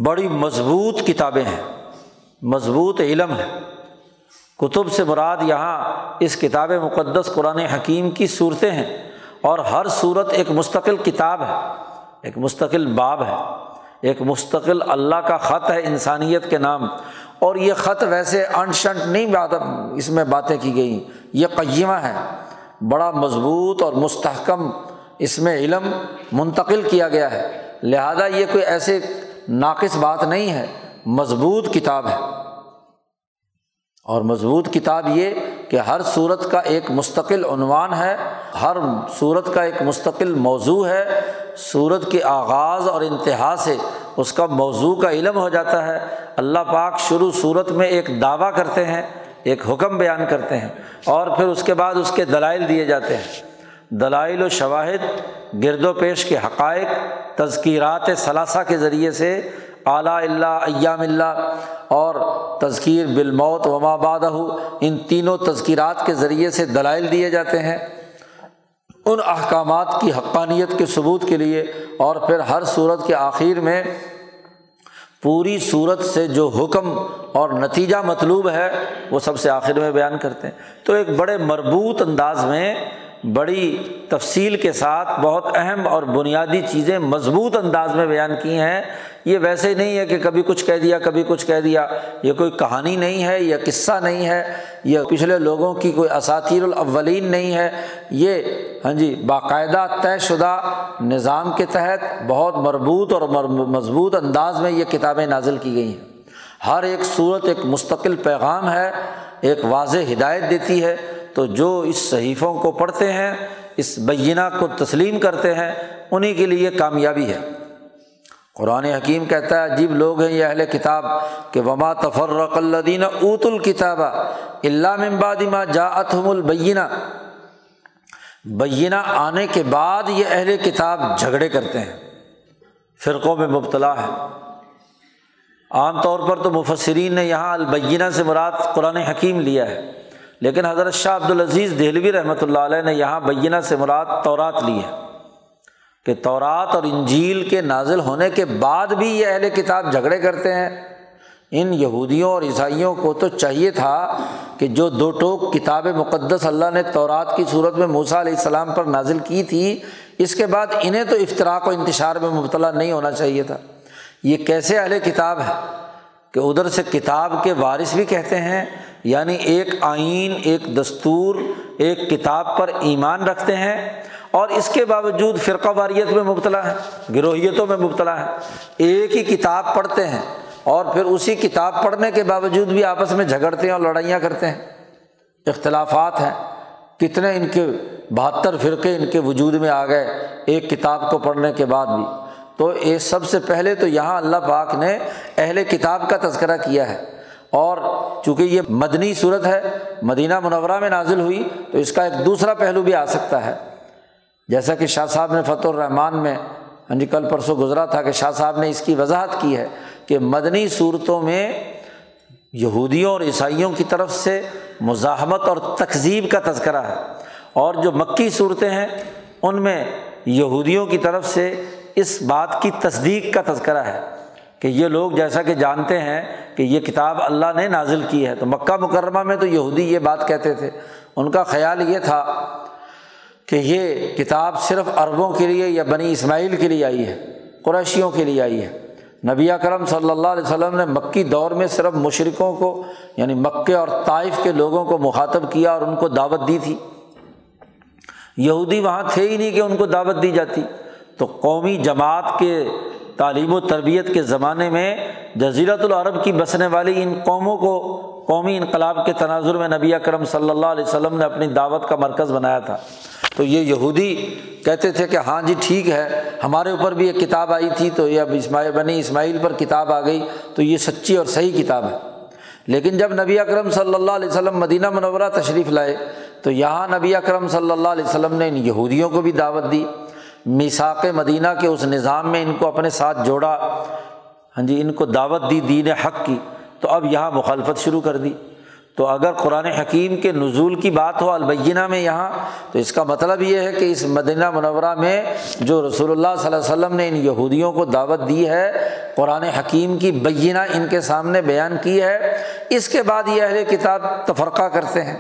بڑی مضبوط کتابیں ہیں۔ مضبوط علم ہے۔ کتب سے مراد یہاں اس کتاب مقدس قرآن حکیم کی صورتیں ہیں اور ہر صورت ایک مستقل کتاب ہے، ایک مستقل باب ہے، ایک مستقل اللہ کا خط ہے انسانیت کے نام۔ اور یہ خط ویسے انشنٹ نہیں بات، اس میں باتیں کی گئیں۔ یہ قیمہ ہے، بڑا مضبوط اور مستحکم، اس میں علم منتقل کیا گیا ہے۔ لہٰذا یہ کوئی ایسے ناقص بات نہیں ہے، مضبوط کتاب ہے۔ اور مضبوط کتاب یہ کہ ہر صورت کا ایک مستقل عنوان ہے، ہر صورت کا ایک مستقل موضوع ہے صورت کے آغاز اور انتہا سے اس کا موضوع کا علم ہو جاتا ہے۔ اللہ پاک شروع صورت میں ایک دعویٰ کرتے ہیں، ایک حکم بیان کرتے ہیں اور پھر اس کے بعد اس کے دلائل دیے جاتے ہیں۔ دلائل و شواہد گرد و پیش کے حقائق، تذکیرات ثلاثہ کے ذریعے سے اعلیٰ اللہ ایام اللہ اور تذکیر بالموت وما بادہ ان تینوں تذکیرات کے ذریعے سے دلائل دیے جاتے ہیں ان احکامات کی حقانیت کے ثبوت کے لیے اور پھر ہر صورت کے آخر میں پوری صورت سے جو حکم اور نتیجہ مطلوب ہے، وہ سب سے آخر میں بیان کرتے ہیں۔ تو ایک بڑے مربوط انداز میں بڑی تفصیل کے ساتھ بہت اہم اور بنیادی چیزیں مضبوط انداز میں بیان کی ہیں۔ یہ ویسے نہیں ہے کہ کبھی کچھ کہہ دیا، کبھی کچھ کہہ دیا۔ یہ کوئی کہانی نہیں ہے یا قصہ نہیں ہے، یہ پچھلے لوگوں کی کوئی اساتیر الاولین نہیں ہے۔ یہ ہاں جی باقاعدہ طے شدہ نظام کے تحت بہت مربوط اور مضبوط انداز میں یہ کتابیں نازل کی گئی ہیں۔ ہر ایک صورت ایک مستقل پیغام ہے، ایک واضح ہدایت دیتی ہے۔ تو جو اس صحیفوں کو پڑھتے ہیں، اس بینہ کو تسلیم کرتے ہیں انہیں کے لیے کامیابی ہے۔ قرآن حکیم کہتا ہے، عجیب لوگ ہیں یہ اہل کتاب کہ وما تفرق الدین اوت الکتاب اللہ ممبادما جا اتم البینہ بینہ آنے کے بعد یہ اہل کتاب جھگڑے کرتے ہیں۔ فرقوں میں مبتلا ہے عام طور پر تو مفسرین نے یہاں البینہ سے مراد قرآن حکیم لیا ہے۔ لیکن حضرت شاہ عبد العزیز دہلوی رحمۃ اللہ علیہ نے یہاں بینہ سے مراد تورات لی ہے۔ کہ تورات اور انجیل کے نازل ہونے کے بعد بھی یہ اہل کتاب جھگڑے کرتے ہیں۔ ان یہودیوں اور عیسائیوں کو تو چاہیے تھا کہ جو دو ٹوک کتاب مقدس اللہ نے تورات کی صورت میں موسا علیہ السلام پر نازل کی تھی، اس کے بعد انہیں تو افطراک و انتشار میں مبتلا نہیں ہونا چاہیے تھا۔ یہ کیسے اہل کتاب ہے کہ ادھر سے کتاب کے وارث بھی کہتے ہیں یعنی ایک آئین، ایک دستور، ایک کتاب پر ایمان رکھتے ہیں اور اس کے باوجود فرقہ واریت میں مبتلا ہے، گروہیتوں میں مبتلا ہے۔ ایک ہی کتاب پڑھتے ہیں اور پھر اسی کتاب پڑھنے کے باوجود بھی آپس میں جھگڑتے ہیں اور لڑائیاں کرتے ہیں۔ اختلافات ہیں۔ کتنے ان کے بہتر فرقے ان کے وجود میں آ گئے ایک کتاب کو پڑھنے کے بعد بھی۔ تو یہ سب سے پہلے تو یہاں اللہ پاک نے اہل کتاب کا تذکرہ کیا ہے۔ اور چونکہ یہ مدنی صورت ہے، مدینہ منورہ میں نازل ہوئی، تو اس کا ایک دوسرا پہلو بھی آ سکتا ہے۔ جیسا کہ شاہ صاحب نے فتح الرحمان میں ہاں جی کل پرسوں گزرا تھا کہ شاہ صاحب نے اس کی وضاحت کی ہے کہ مدنی صورتوں میں یہودیوں اور عیسائیوں کی طرف سے مزاحمت اور تقزیب کا تذکرہ ہے۔ اور جو مکی صورتیں ہیں، ان میں یہودیوں کی طرف سے اس بات کی تصدیق کا تذکرہ ہے کہ یہ لوگ جیسا کہ جانتے ہیں کہ یہ کتاب اللہ نے نازل کی ہے۔ تو مکہ مکرمہ میں تو یہودی یہ بات کہتے تھے۔ ان کا خیال یہ تھا کہ یہ کتاب صرف عربوں کے لیے یا بنی اسماعیل کے لیے آئی ہے، قریشیوں کے لیے آئی ہے۔ نبی کرم صلی اللہ علیہ وسلم نے مکی دور میں صرف مشرقوں کو یعنی مکے اور طائف کے لوگوں کو مخاطب کیا اور ان کو دعوت دی تھی۔ یہودی وہاں تھے ہی نہیں کہ ان کو دعوت دی جاتی۔ تو قومی جماعت کے تعلیم و تربیت کے زمانے میں جزیرت العرب کی بسنے والی ان قوموں کو قومی انقلاب کے تناظر میں نبی کرم صلی اللہ علیہ وسلم نے اپنی دعوت کا مرکز بنایا تھا۔ تو یہ یہودی کہتے تھے کہ ہاں جی ٹھیک ہے، ہمارے اوپر بھی ایک کتاب آئی تھی، تو یہ اب اسماعیل، بنی اسماعیل پر کتاب آ گئی، تو یہ سچی اور صحیح کتاب ہے۔ لیکن جب نبی اکرم صلی اللہ علیہ وسلم مدینہ منورہ تشریف لائے، تو یہاں نبی اکرم صلی اللہ علیہ وسلم نے ان یہودیوں کو بھی دعوت دی۔ میساک مدینہ کے اس نظام میں ان کو اپنے ساتھ جوڑا۔ ہاں جی ان کو دعوت دی دین حق کی۔ تو اب یہاں مخالفت شروع کر دی۔ تو اگر قرآن حکیم کے نزول کی بات ہو، البینہ میں یہاں، تو اس کا مطلب یہ ہے کہ اس مدینہ منورہ میں جو رسول اللہ صلی اللہ علیہ وسلم نے ان یہودیوں کو دعوت دی ہے، قرآن حکیم کی بینہ ان کے سامنے بیان کی ہے۔ اس کے بعد یہ اہل کتاب تفرقہ کرتے ہیں۔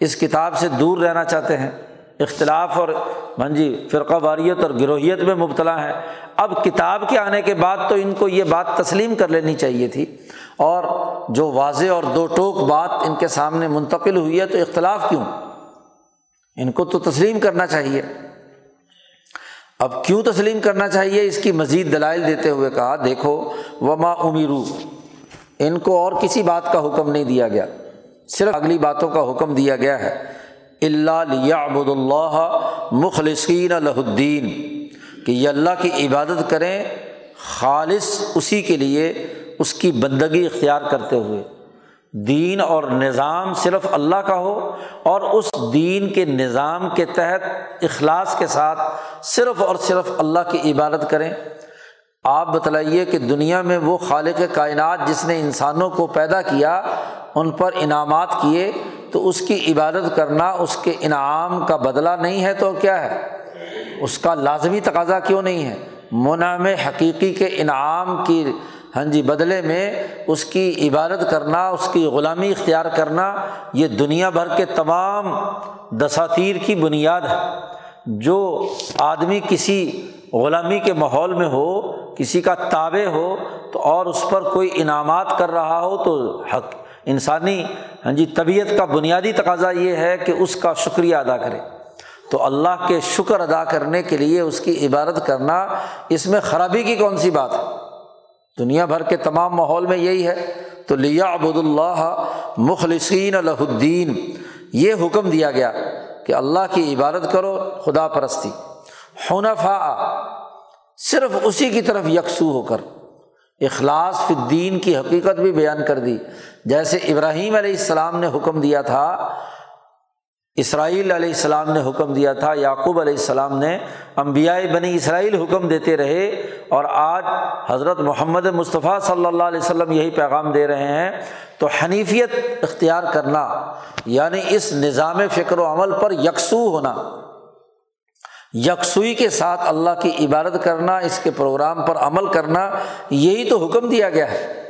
اس کتاب سے دور رہنا چاہتے ہیں۔ اختلاف اور ہاں جی فرقہ واریت اور گروہیت میں مبتلا ہے اب کتاب کے آنے کے بعد تو ان کو یہ بات تسلیم کر لینی چاہیے تھی۔ اور جو واضح اور دو ٹوک بات ان کے سامنے منتقل ہوئی ہے تو اختلاف کیوں؟ ان کو تو تسلیم کرنا چاہیے۔ اب کیوں تسلیم کرنا چاہیے؟ اس کی مزید دلائل دیتے ہوئے کہا، دیکھو، وما امیرو ان کو اور کسی بات کا حکم نہیں دیا گیا۔ صرف اگلی باتوں کا حکم دیا گیا ہے۔ اللہ لیا ابود اللہ مخلصین الدین کہ یہ اللہ کی عبادت کریں خالص اسی کے لیے۔ اس کی بندگی اختیار کرتے ہوئے۔ دین اور نظام صرف اللہ کا ہو اور اس دین کے نظام کے تحت اخلاص کے ساتھ صرف اور صرف اللہ کی عبادت کریں۔ آپ بتلائیے کہ دنیا میں وہ خالق کائنات جس نے انسانوں کو پیدا کیا، ان پر انعامات کیے، تو اس کی عبادت کرنا اس کے انعام کا بدلہ نہیں ہے تو کیا ہے؟ اس کا لازمی تقاضا کیوں نہیں ہے؟ منعم حقیقی کے انعام کی ہاں جی بدلے میں اس کی عبادت کرنا، اس کی غلامی اختیار کرنا یہ دنیا بھر کے تمام دساتیر کی بنیاد ہے۔ جو آدمی کسی غلامی کے ماحول میں ہو، کسی کا تابع ہو، تو اور اس پر کوئی انعامات کر رہا ہو، تو حق، انسانی ہاں جی طبیعت کا بنیادی تقاضا یہ ہے کہ اس کا شکریہ ادا کرے۔ تو اللہ کے شکر ادا کرنے کے لیے اس کی عبادت کرنا اس میں خرابی کی کون سی بات ہے؟ دنیا بھر کے تمام ماحول میں یہی ہے۔ تو لیا ابود اللہ مخلصین الدین۔ یہ حکم دیا گیا کہ اللہ کی عبادت کرو، خدا پرستی۔ حنفا صرف اسی کی طرف یکسو ہو کر اخلاص فی الدین کی حقیقت بھی بیان کر دی۔ جیسے ابراہیم علیہ السلام نے حکم دیا تھا اسرائیل علیہ السلام نے حکم دیا تھا، یعقوب علیہ السلام نے امبیائی بنی اسرائیل حکم دیتے رہے اور آج حضرت محمد مصطفیٰ صلی اللہ علیہ وسلم یہی پیغام دے رہے ہیں۔ تو حنیفیت اختیار کرنا یعنی اس نظام فکر و عمل پر یکسو ہونا۔ یکسوئی کے ساتھ اللہ کی عبادت کرنا، اس کے پروگرام پر عمل کرنا، یہی تو حکم دیا گیا ہے۔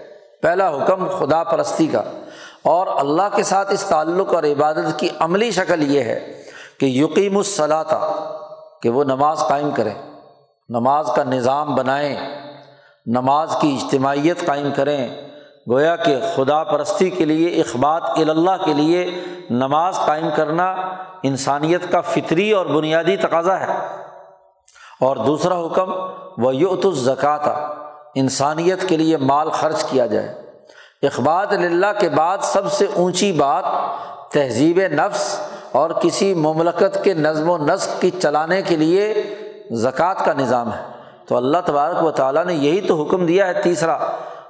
پہلا حکم خدا پرستی کا۔ اور اللہ کے ساتھ اس تعلق اور عبادت کی عملی شکل یہ ہے کہ یقین الصلاطہ کہ وہ نماز قائم کریں، نماز کا نظام بنائیں، نماز کی اجتماعیت قائم کریں، گویا کہ خدا پرستی کے لیے، اخبات اللہ کے لیے نماز قائم کرنا انسانیت کا فطری اور بنیادی تقاضا ہے۔ اور دوسرا حکم وہ یوت الزکاتہ انسانیت کے لیے مال خرچ کیا جائے۔ اخبات اللہ کے بعد سب سے اونچی بات تہذیب نفس اور کسی مملکت کے نظم و نسق کی چلانے کے لیے زکوٰۃ کا نظام ہے۔ تو اللہ تبارک و تعالیٰ نے یہی تو حکم دیا ہے۔ تیسرا،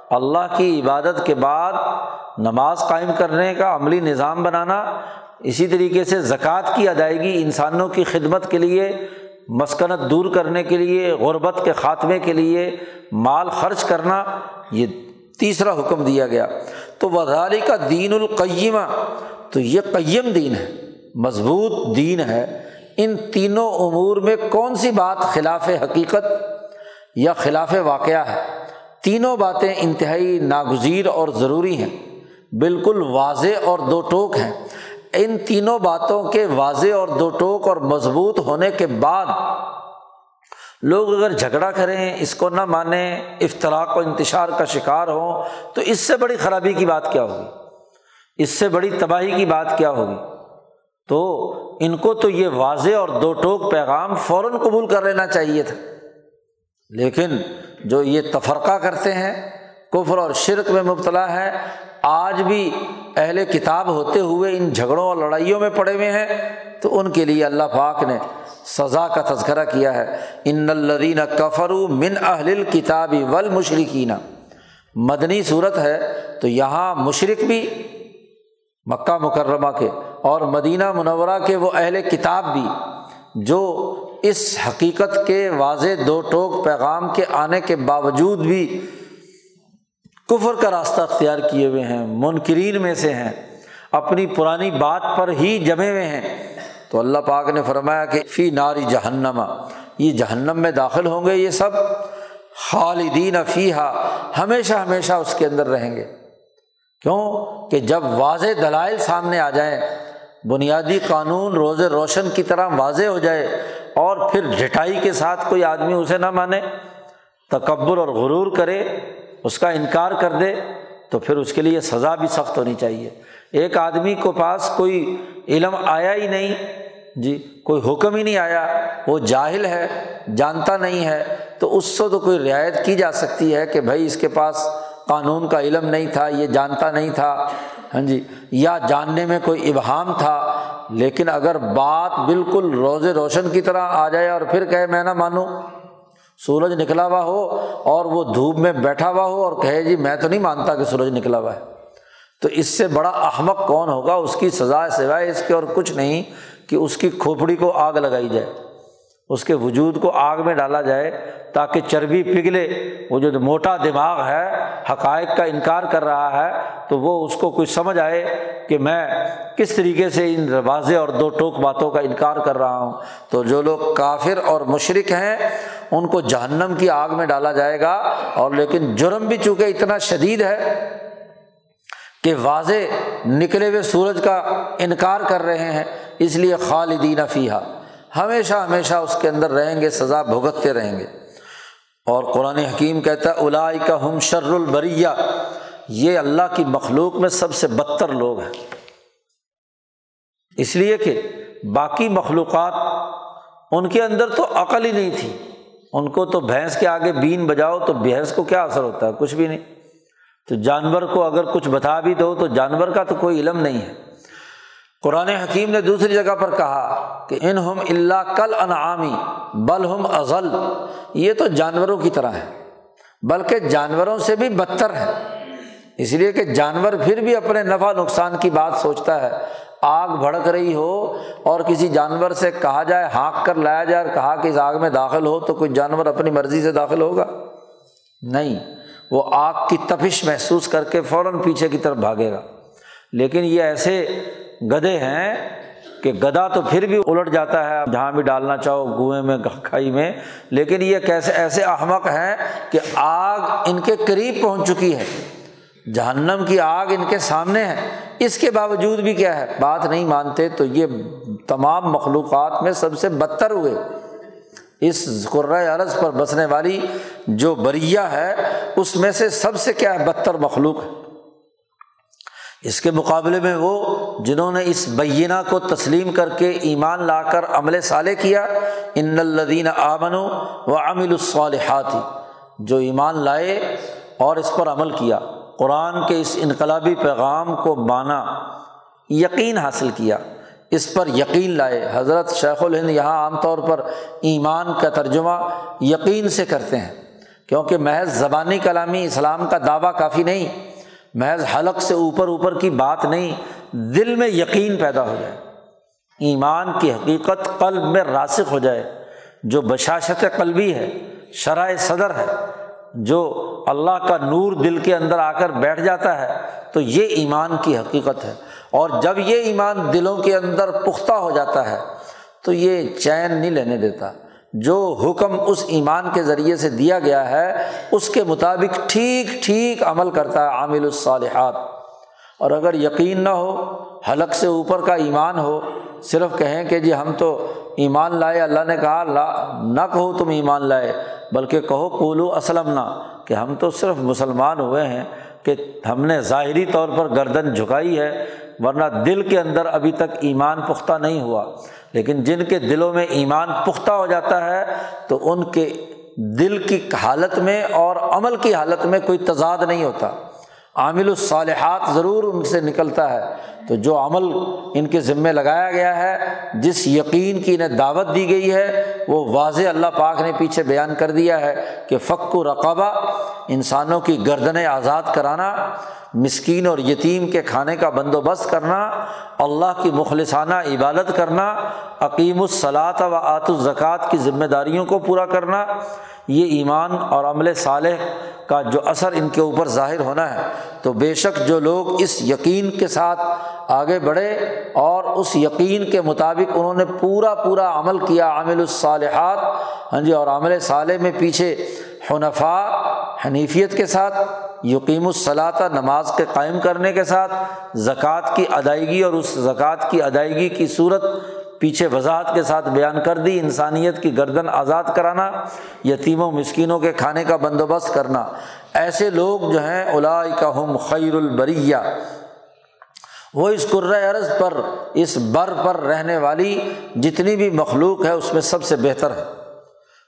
اللہ کی عبادت کے بعد نماز قائم کرنے کا عملی نظام بنانا، اسی طریقے سے زکوٰۃ کی ادائیگی انسانوں کی خدمت کے لیے، مسکنت دور کرنے کے لیے، غربت کے خاتمے کے لیے، مال خرچ کرنا، یہ تیسرا حکم دیا گیا۔ تو وزاری کا دین القیمہ، تو یہ قیم دین ہے، مضبوط دین ہے۔ ان تینوں امور میں کون سی بات خلاف حقیقت یا خلاف واقعہ ہے؟ تینوں باتیں انتہائی ناگزیر اور ضروری ہیں۔ بالکل واضح اور دو ٹوک ہیں۔ ان تینوں باتوں کے واضح اور دو ٹوک اور مضبوط ہونے کے بعد لوگ اگر جھگڑا کریں، اس کو نہ مانیں افطراک و انتشار کا شکار ہوں، تو اس سے بڑی خرابی کی بات کیا ہوگی؟ اس سے بڑی تباہی کی بات کیا ہوگی؟ تو ان کو تو یہ واضح اور دو ٹوک پیغام فوراً قبول کر لینا چاہیے تھا۔ لیکن جو یہ تفرقہ کرتے ہیں، کفر اور شرک میں مبتلا ہے، آج بھی اہل کتاب ہوتے ہوئے ان جھگڑوں اور لڑائیوں میں پڑے ہوئے ہیں، تو ان کے لیے اللہ پاک نے سزا کا تذکرہ کیا ہے۔ ان الدین کفرو من اہل کتابی ول مشرقین مدنی صورت ہے تو یہاں مشرق بھی مکہ مکرمہ کے اور مدینہ منورہ کے وہ اہل کتاب بھی جو اس حقیقت کے واضح دو ٹوک پیغام کے آنے کے باوجود بھی کفر کا راستہ اختیار کیے ہوئے ہیں، منکرین میں سے ہیں، اپنی پرانی بات پر ہی جمے ہوئے ہیں۔ تو اللہ پاک نے فرمایا کہ فی ناری جہنما یہ جہنم میں داخل ہوں گے یہ سب، خالدین فیحا ہمیشہ ہمیشہ اس کے اندر رہیں گے۔ کیوں؟ کہ جب واضح دلائل سامنے آ جائیں، بنیادی قانون روز روشن کی طرح واضح ہو جائے اور پھر ڈٹائی کے ساتھ کوئی آدمی اسے نہ مانے، تکبر اور غرور کرے، اس کا انکار کر دے، تو پھر اس کے لیے سزا بھی سخت ہونی چاہیے۔ ایک آدمی کو پاس کوئی علم آیا ہی نہیں۔ جی کوئی حکم ہی نہیں آیا۔ وہ جاہل ہے، جانتا نہیں ہے۔ تو اس سے تو کوئی رعایت کی جا سکتی ہے کہ بھائی اس کے پاس قانون کا علم نہیں تھا، یہ جانتا نہیں تھا۔ ہاں جی یا جاننے میں کوئی ابہام تھا، لیکن اگر بات بالکل روز روشن کی طرح آ جائے اور پھر کہے میں نہ مانوں، سورج نکلا ہوا ہو اور وہ دھوپ میں بیٹھا ہوا ہو اور کہے جی میں تو نہیں مانتا کہ سورج نکلا ہوا ہے۔ تو اس سے بڑا احمق کون ہوگا؟ اس کی سزا سوائے اس کے اور کچھ نہیں کہ اس کی کھوپڑی کو آگ لگائی جائے، اس کے وجود کو آگ میں ڈالا جائے تاکہ چربی پگھلے۔ وہ جو موٹا دماغ ہے، حقائق کا انکار کر رہا ہے، تو وہ اس کو کوئی سمجھ آئے کہ میں کس طریقے سے ان واضح اور دو ٹوک باتوں کا انکار کر رہا ہوں۔ تو جو لوگ کافر اور مشرق ہیں، ان کو جہنم کی آگ میں ڈالا جائے گا اور لیکن جرم بھی چونکہ اتنا شدید ہے کہ واضح نکلے ہوئے سورج کا انکار کر رہے ہیں، اس لیے خالدین فیحہ ہمیشہ ہمیشہ اس کے اندر رہیں گے، سزا بھگتتے رہیں گے۔ اور قرآن حکیم کہتا ہے الائی کا ہم شر البریہ۔ یہ اللہ کی مخلوق میں سب سے بدتر لوگ ہیں۔ اس لیے کہ باقی مخلوقات ان کے اندر تو عقل ہی نہیں تھی۔ ان کو تو بھینس کے آگے بین بجاؤ تو بھینس کو کیا اثر ہوتا ہے؟ کچھ بھی نہیں۔ تو جانور کو اگر کچھ بتا بھی دو تو جانور کا تو کوئی علم نہیں ہے۔ قرآن حکیم نے دوسری جگہ پر کہا کہ ان ہم اللہ کل انعامی، بل ہم ازل یہ تو جانوروں کی طرح ہے، بلکہ جانوروں سے بھی بدتر ہے۔ اس لیے کہ جانور پھر بھی اپنے نفع نقصان کی بات سوچتا ہے۔ آگ بھڑک رہی ہو اور کسی جانور سے کہا جائے ہانک کر لایا جائے اور کہا کہ اس آگ میں داخل ہو تو کوئی جانور اپنی مرضی سے داخل ہوگا؟ نہیں۔ وہ آگ کی تفش محسوس کر کے فوراً پیچھے کی طرف بھاگے گا۔ لیکن یہ ایسے گدے ہیں کہ گدا تو پھر بھی الٹ جاتا ہے جہاں بھی ڈالنا چاہو، کنویں میں، کھائی میں۔ لیکن یہ کیسے، ایسے احمق ہیں کہ آگ ان کے قریب پہنچ چکی ہے۔ جہنم کی آگ ان کے سامنے ہے۔ اس کے باوجود بھی کیا ہے؟ بات نہیں مانتے تو یہ تمام مخلوقات میں سب سے بدتر ہوئے۔ اس قرۂۂ عرض پر بسنے والی جو بریا ہے، اس میں سے سب سے کیا ہے، بدتر مخلوق ہے۔ اس کے مقابلے میں وہ جنہوں نے اس بینہ کو تسلیم کر کے ایمان لا کر عمل صالح کیا، ان الدین آمن و امل الصالحات، جو ایمان لائے اور اس پر عمل کیا۔ قرآن کے اس انقلابی پیغام کو مانا، یقین حاصل کیا۔ اس پر یقین لائے۔ حضرت شیخ الہند یہاں عام طور پر ایمان کا ترجمہ یقین سے کرتے ہیں، کیونکہ محض زبانی کلامی اسلام کا دعویٰ کافی نہیں، محض حلق سے اوپر اوپر کی بات نہیں، دل میں یقین پیدا ہو جائے۔ ایمان کی حقیقت قلب میں راسک ہو جائے، جو بشاشت قلبی ہے شرح صدر ہے، جو اللہ کا نور دل کے اندر آ کر بیٹھ جاتا ہے، تو یہ ایمان کی حقیقت ہے۔ اور جب یہ ایمان دلوں کے اندر پختہ ہو جاتا ہے، تو یہ چین نہیں لینے دیتا۔ جو حکم اس ایمان کے ذریعے سے دیا گیا ہے، اس کے مطابق ٹھیک ٹھیک عمل کرتا ہے عامل الصالحات۔ اور اگر یقین نہ ہو، حلق سے اوپر کا ایمان ہو، صرف کہیں کہ جی ہم تو ایمان لائے، اللہ نے کہا، لا، نہ کہو تم ایمان لائے، بلکہ کہو، قولو اسلم نہ کہ ہم تو صرف مسلمان ہوئے ہیں، کہ ہم نے ظاہری طور پر گردن جھکائی ہے ورنہ دل کے اندر ابھی تک ایمان پختہ نہیں ہوا۔ لیکن جن کے دلوں میں ایمان پختہ ہو جاتا ہے، تو ان کے دل کی حالت میں اور عمل کی حالت میں کوئی تضاد نہیں ہوتا۔ عامل الصالحات ضرور ان سے نکلتا ہے۔ تو جو عمل ان کے ذمے لگایا گیا ہے، جس یقین کی انہیں دعوت دی گئی ہے، وہ واضح اللہ پاک نے پیچھے بیان کر دیا ہے کہ فق و رقبہ، انسانوں کی گردنیں آزاد کرانا، مسکین اور یتیم کے کھانے کا بندوبست کرنا، اللہ کی مخلصانہ عبادت کرنا عقیم الصلاط و آت الزکوٰۃ کی ذمہ داریوں کو پورا کرنا، یہ ایمان اور عمل صالح کا جو اثر ان کے اوپر ظاہر ہونا ہے، تو بے شک جو لوگ اس یقین کے ساتھ آگے بڑھے اور اس یقین کے مطابق انہوں نے پورا پورا عمل کیا عامل الصالحات ہاں جی اور عمل صالح میں پیچھے حنفا حنیفیت کے ساتھ، یقیم الصلاطہ نماز کے قائم کرنے کے ساتھ، زکوٰۃ کی ادائیگی اور اس زکوٰۃ کی ادائیگی کی صورت پیچھے وضاحت کے ساتھ بیان کر دی، انسانیت کی گردن آزاد کرانا، یتیموں، مسکینوں کے کھانے کا بندوبست کرنا۔ ایسے لوگ جو ہیں کا ہم خیر البریہ۔ وہ اس عرض پر، اس بر پر رہنے والی جتنی بھی مخلوق ہے، اس میں سب سے بہتر ہے۔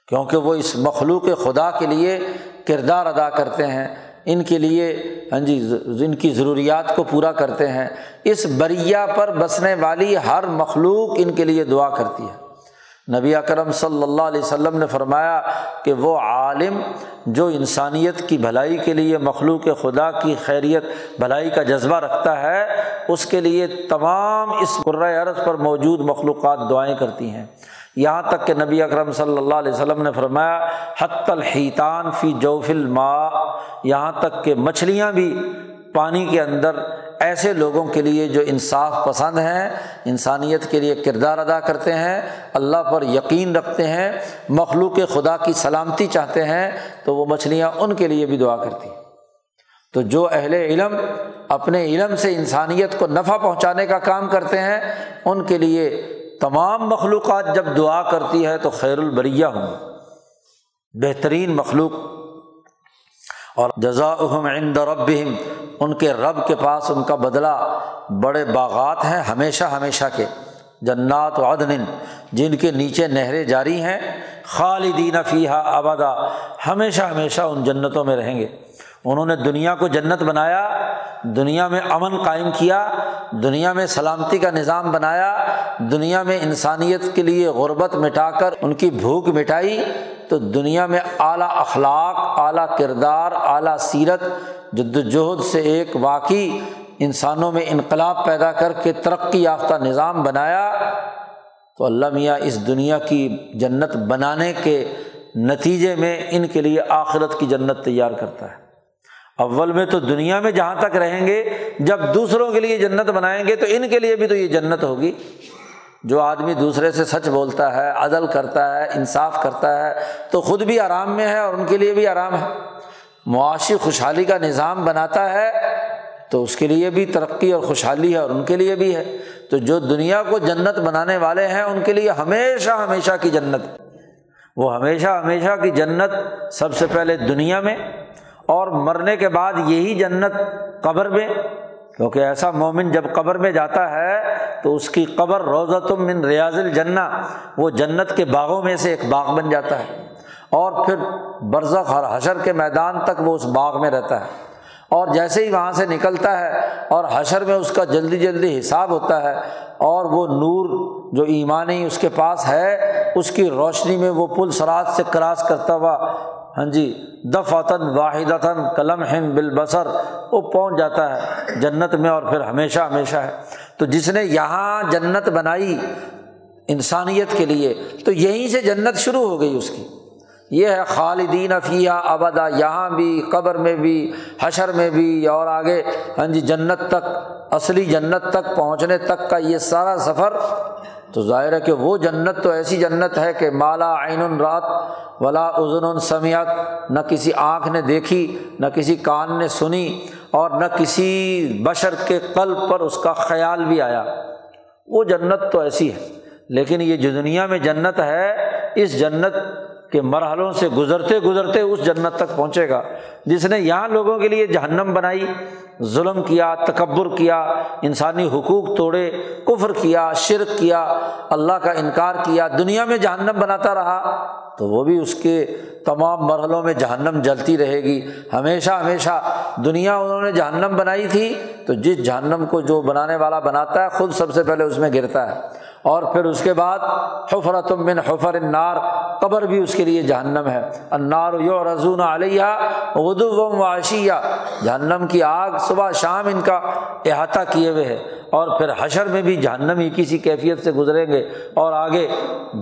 کیونکہ وہ اس مخلوق خدا کے لیے کردار ادا کرتے ہیں۔ ان کے لیے ہاں جی ان کی ضروریات کو پورا کرتے ہیں۔ اس بریا پر بسنے والی ہر مخلوق ان کے لیے دعا کرتی ہے۔ نبی اکرم صلی اللہ علیہ وسلم نے فرمایا کہ وہ عالم جو انسانیت کی بھلائی کے لیے، مخلوق خدا کی خیریت، بھلائی کا جذبہ رکھتا ہے، اس کے لیے تمام اس عرض پر موجود مخلوقات دعائیں کرتی ہیں۔ یہاں تک کہ نبی اکرم صلی اللہ علیہ وسلم نے فرمایا، حت الحیطان فی جوف الماء۔ یہاں تک کہ مچھلیاں بھی پانی کے اندر ایسے لوگوں کے لیے جو انصاف پسند ہیں، انسانیت کے لیے کردار ادا کرتے ہیں، اللہ پر یقین رکھتے ہیں، مخلوق خدا کی سلامتی چاہتے ہیں، تو وہ مچھلیاں ان کے لیے بھی دعا کرتی ہیں۔ تو جو اہل علم اپنے علم سے انسانیت کو نفع پہنچانے کا کام کرتے ہیں، ان کے لیے تمام مخلوقات جب دعا کرتی ہے تو خیر البریہ ہوں، بہترین مخلوق۔ اور جزا عند ربہم، ان کے رب کے پاس ان کا بدلہ۔ بڑے باغات ہیں ہمیشہ ہمیشہ کے، جنات و عدن، جن کے نیچے نہریں جاری ہیں، خالدین فیحہ آبادہ ہمیشہ ہمیشہ ان جنتوں میں رہیں گے۔ انہوں نے دنیا کو جنت بنایا، دنیا میں امن قائم کیا، دنیا میں سلامتی کا نظام بنایا، دنیا میں انسانیت کے لیے غربت مٹا کر ان کی بھوک مٹائی، تو دنیا میں اعلیٰ اخلاق، اعلیٰ کردار، اعلیٰ سیرت، جد وجہد سے ایک واقعی انسانوں میں انقلاب پیدا کر کے ترقی یافتہ نظام بنایا۔ تو اللہ میاں، اس دنیا کی جنت بنانے کے نتیجے میں ان کے لیے آخرت کی جنت تیار کرتا ہے۔ اول میں تو دنیا میں جہاں تک رہیں گے، جب دوسروں کے لیے جنت بنائیں گے تو ان کے لیے بھی تو یہ جنت ہوگی۔ جو آدمی دوسرے سے سچ بولتا ہے، عدل کرتا ہے، انصاف کرتا ہے، تو خود بھی آرام میں ہے اور ان کے لیے بھی آرام ہے۔ معاشی خوشحالی کا نظام بناتا ہے تو اس کے لیے بھی ترقی اور خوشحالی ہے اور ان کے لیے بھی ہے۔ تو جو دنیا کو جنت بنانے والے ہیں، ان کے لیے ہمیشہ ہمیشہ کی جنت۔ وہ ہمیشہ ہمیشہ کی جنت سب سے پہلے دنیا میں اور مرنے کے بعد یہی جنت قبر میں، کیونکہ ایسا مومن جب قبر میں جاتا ہے تو اس کی قبر روزہ تم من ریاض الجنا وہ جنت کے باغوں میں سے ایک باغ بن جاتا ہے۔ اور پھر برزخ اور حشر کے میدان تک وہ اس باغ میں رہتا ہے۔ اور جیسے ہی وہاں سے نکلتا ہے اور حشر میں اس کا جلدی جلدی حساب ہوتا ہے اور وہ نور جو ایمانی اس کے پاس ہے، اس کی روشنی میں وہ پل سرات سے کراس کرتا ہوا ہاں جی دفتاً واحد قلم ہند بال بسر وہ پہنچ جاتا ہے جنت میں اور پھر ہمیشہ ہمیشہ ہے۔ تو جس نے یہاں جنت بنائی انسانیت کے لیے، تو یہیں سے جنت شروع ہو گئی اس کی۔ یہ ہے خالدین افیہ ابدا، یہاں بھی، قبر میں بھی، حشر میں بھی اور آگے۔ ہاں جی جنت تک، اصلی جنت تک پہنچنے تک کا یہ سارا سفر تو ظاہر ہے کہ وہ جنت تو ایسی جنت ہے کہ مالا عین رات ولا ازن سمیات نہ کسی آنکھ نے دیکھی، نہ کسی کان نے سنی اور نہ کسی بشر کے قلب پر اس کا خیال بھی آیا۔ وہ جنت تو ایسی ہے، لیکن یہ جو دنیا میں جنت ہے، اس جنت کے مرحلوں سے گزرتے گزرتے اس جنت تک پہنچے گا۔ جس نے یہاں لوگوں کے لیے جہنم بنائی، ظلم کیا، تکبر کیا، انسانی حقوق توڑے، کفر کیا، شرک کیا، اللہ کا انکار کیا، دنیا میں جہنم بناتا رہا، تو وہ بھی اس کے تمام مرحلوں میں جہنم جلتی رہے گی۔ ہمیشہ ہمیشہ دنیا انہوں نے جہنم بنائی تھی، تو جس جہنم کو جو بنانے والا بناتا ہے، خود سب سے پہلے اس میں گرتا ہے۔ اور پھر اس کے بعد حفرت من حفر النار، قبر بھی اس کے لیے جہنم ہے۔ انار یو رضون علیہ اردو و عشیہ۔ جہنم کی آگ صبح شام ان کا احاطہ کیے ہوئے ہے۔ اور پھر حشر میں بھی جہنم ہی کسی کیفیت سے گزریں گے۔ اور آگے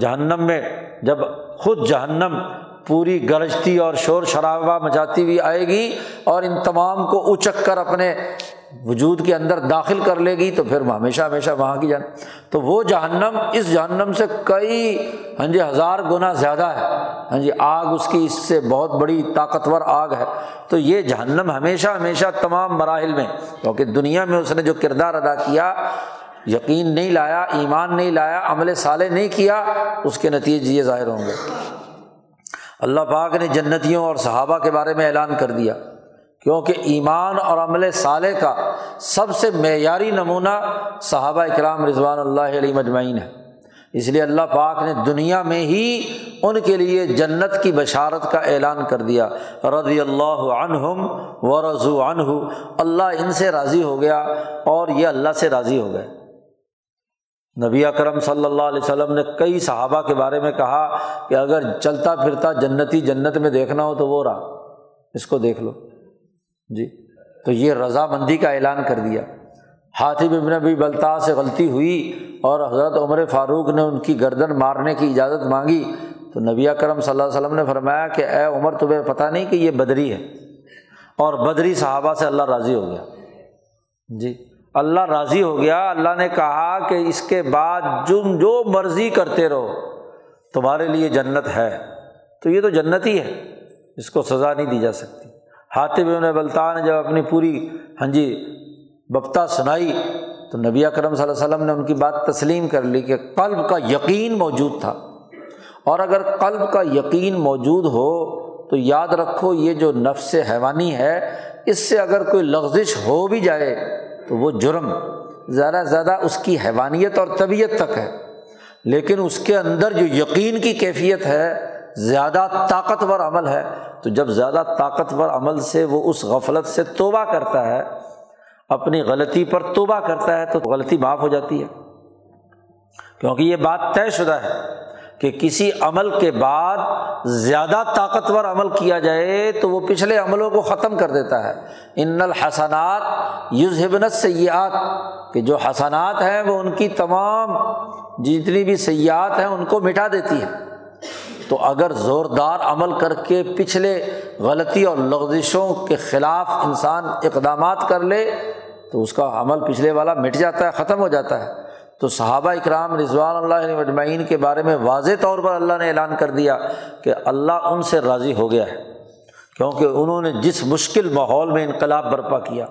جہنم میں جب خود جہنم پوری گرجتی اور شور شرابہ مچاتی ہوئی آئے گی اور ان تمام کو اچک کر اپنے وجود کے اندر داخل کر لے گی تو پھر ہمیشہ ہمیشہ وہاں کی جان تو وہ جہنم، اس جہنم سے کئی ہاں جی ہزار گنا زیادہ ہے۔ ہاں جی آگ اس کی اس سے بہت بڑی طاقتور آگ ہے۔ تو یہ جہنم ہمیشہ ہمیشہ تمام مراحل میں، کیونکہ دنیا میں اس نے جو کردار ادا کیا، یقین نہیں لایا، ایمان نہیں لایا، عمل صالح نہیں کیا، اس کے نتیجے یہ ظاہر ہوں گے۔ اللہ پاک نے جنتیوں اور صحابہ کے بارے میں اعلان کر دیا۔ کیونکہ ایمان اور عمل صالح کا سب سے معیاری نمونہ صحابہ اکرام رضوان اللہ علیہ مجمعین ہے۔ اس لیے اللہ پاک نے دنیا میں ہی ان کے لیے جنت کی بشارت کا اعلان کر دیا۔ رضی اللہ عنہم و رضو عنہ۔ اللہ ان سے راضی ہو گیا اور یہ اللہ سے راضی ہو گئے۔ نبی اکرم صلی اللہ علیہ وسلم نے کئی صحابہ کے بارے میں کہا کہ اگر چلتا پھرتا جنتی جنت میں دیکھنا ہو تو وہ رہا اس کو دیکھ لو۔ جی تو یہ رضامندی کا اعلان کر دیا۔ ہاتھی ابن نبی بلتا سے غلطی ہوئی اور حضرت عمر فاروق نے ان کی گردن مارنے کی اجازت مانگی۔ تو نبی کرم صلی اللہ علیہ وسلم نے فرمایا کہ اے عمر، تمہیں پتہ نہیں کہ یہ بدری ہے۔ اور بدری صحابہ سے اللہ راضی ہو گیا۔ جی اللہ راضی ہو گیا۔ اللہ نے کہا کہ اس کے بعد جم جو مرضی کرتے رہو، تمہارے لیے جنت ہے۔ تو یہ تو جنت ہی ہے۔ اس کو سزا نہیں دی جا سکتی۔ ہاتھ بھی انہیں بلتا نے جب اپنی پوری ہاں جی بپتا سنائی تو نبی اکرم صلی اللہ علیہ وسلم نے ان کی بات تسلیم کر لی کہ قلب کا یقین موجود تھا۔ اور اگر قلب کا یقین موجود ہو تو یاد رکھو یہ جو نفس حیوانی ہے، اس سے اگر کوئی لغزش ہو بھی جائے تو وہ جرم۔ زیادہ زیادہ اس کی حیوانیت اور طبیعت تک ہے۔ لیکن اس کے اندر جو یقین کی کیفیت ہے زیادہ طاقتور عمل ہے، تو جب زیادہ طاقتور عمل سے وہ اس غفلت سے توبہ کرتا ہے، اپنی غلطی پر توبہ کرتا ہے، تو غلطی معاف ہو جاتی ہے۔ کیونکہ یہ بات طے شدہ ہے کہ کسی عمل کے بعد زیادہ طاقتور عمل کیا جائے تو وہ پچھلے عملوں کو ختم کر دیتا ہے۔ ان الحسنات یوزبنت سیاحت کہ جو حسنات ہیں وہ ان کی تمام جتنی بھی سیاحت ہیں ان کو مٹا دیتی ہے تو اگر زوردار عمل کر کے پچھلے غلطی اور لغزشوں کے خلاف انسان اقدامات کر لے، تو اس کا عمل پچھلے والا مٹ جاتا ہے، ختم ہو جاتا ہے۔ تو صحابہ اکرام رضوان اللہ مجمعین کے بارے میں واضح طور پر اللہ نے اعلان کر دیا کہ اللہ ان سے راضی ہو گیا ہے، کیونکہ انہوں نے جس مشکل ماحول میں انقلاب برپا کیا،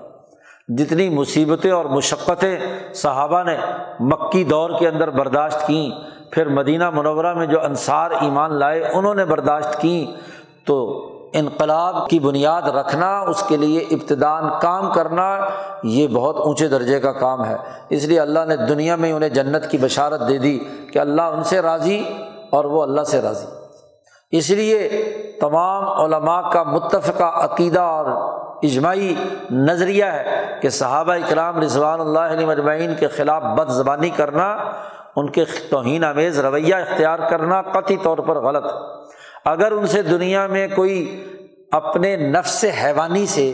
جتنی مصیبتیں اور مشقتیں صحابہ نے مکی دور کے اندر برداشت کیں پھر مدینہ منورہ میں جو انصار ایمان لائے، انہوں نے برداشت کیں تو انقلاب کی بنیاد رکھنا، اس کے لیے ابتدان کام کرنا، یہ بہت اونچے درجے کا کام ہے۔ اس لیے اللہ نے دنیا میں انہیں جنت کی بشارت دے دی کہ اللہ ان سے راضی اور وہ اللہ سے راضی۔ اس لیے تمام علماء کا متفقہ عقیدہ اور اجماعی نظریہ ہے کہ صحابہ اکرام رضوان اللہ علیہ مجمعین کے خلاف بد زبانی کرنا ان کے توہین امیز رویہ اختیار کرنا قطعی طور پر غلط اگر ان سے دنیا میں کوئی اپنے نفس حیوانی سے،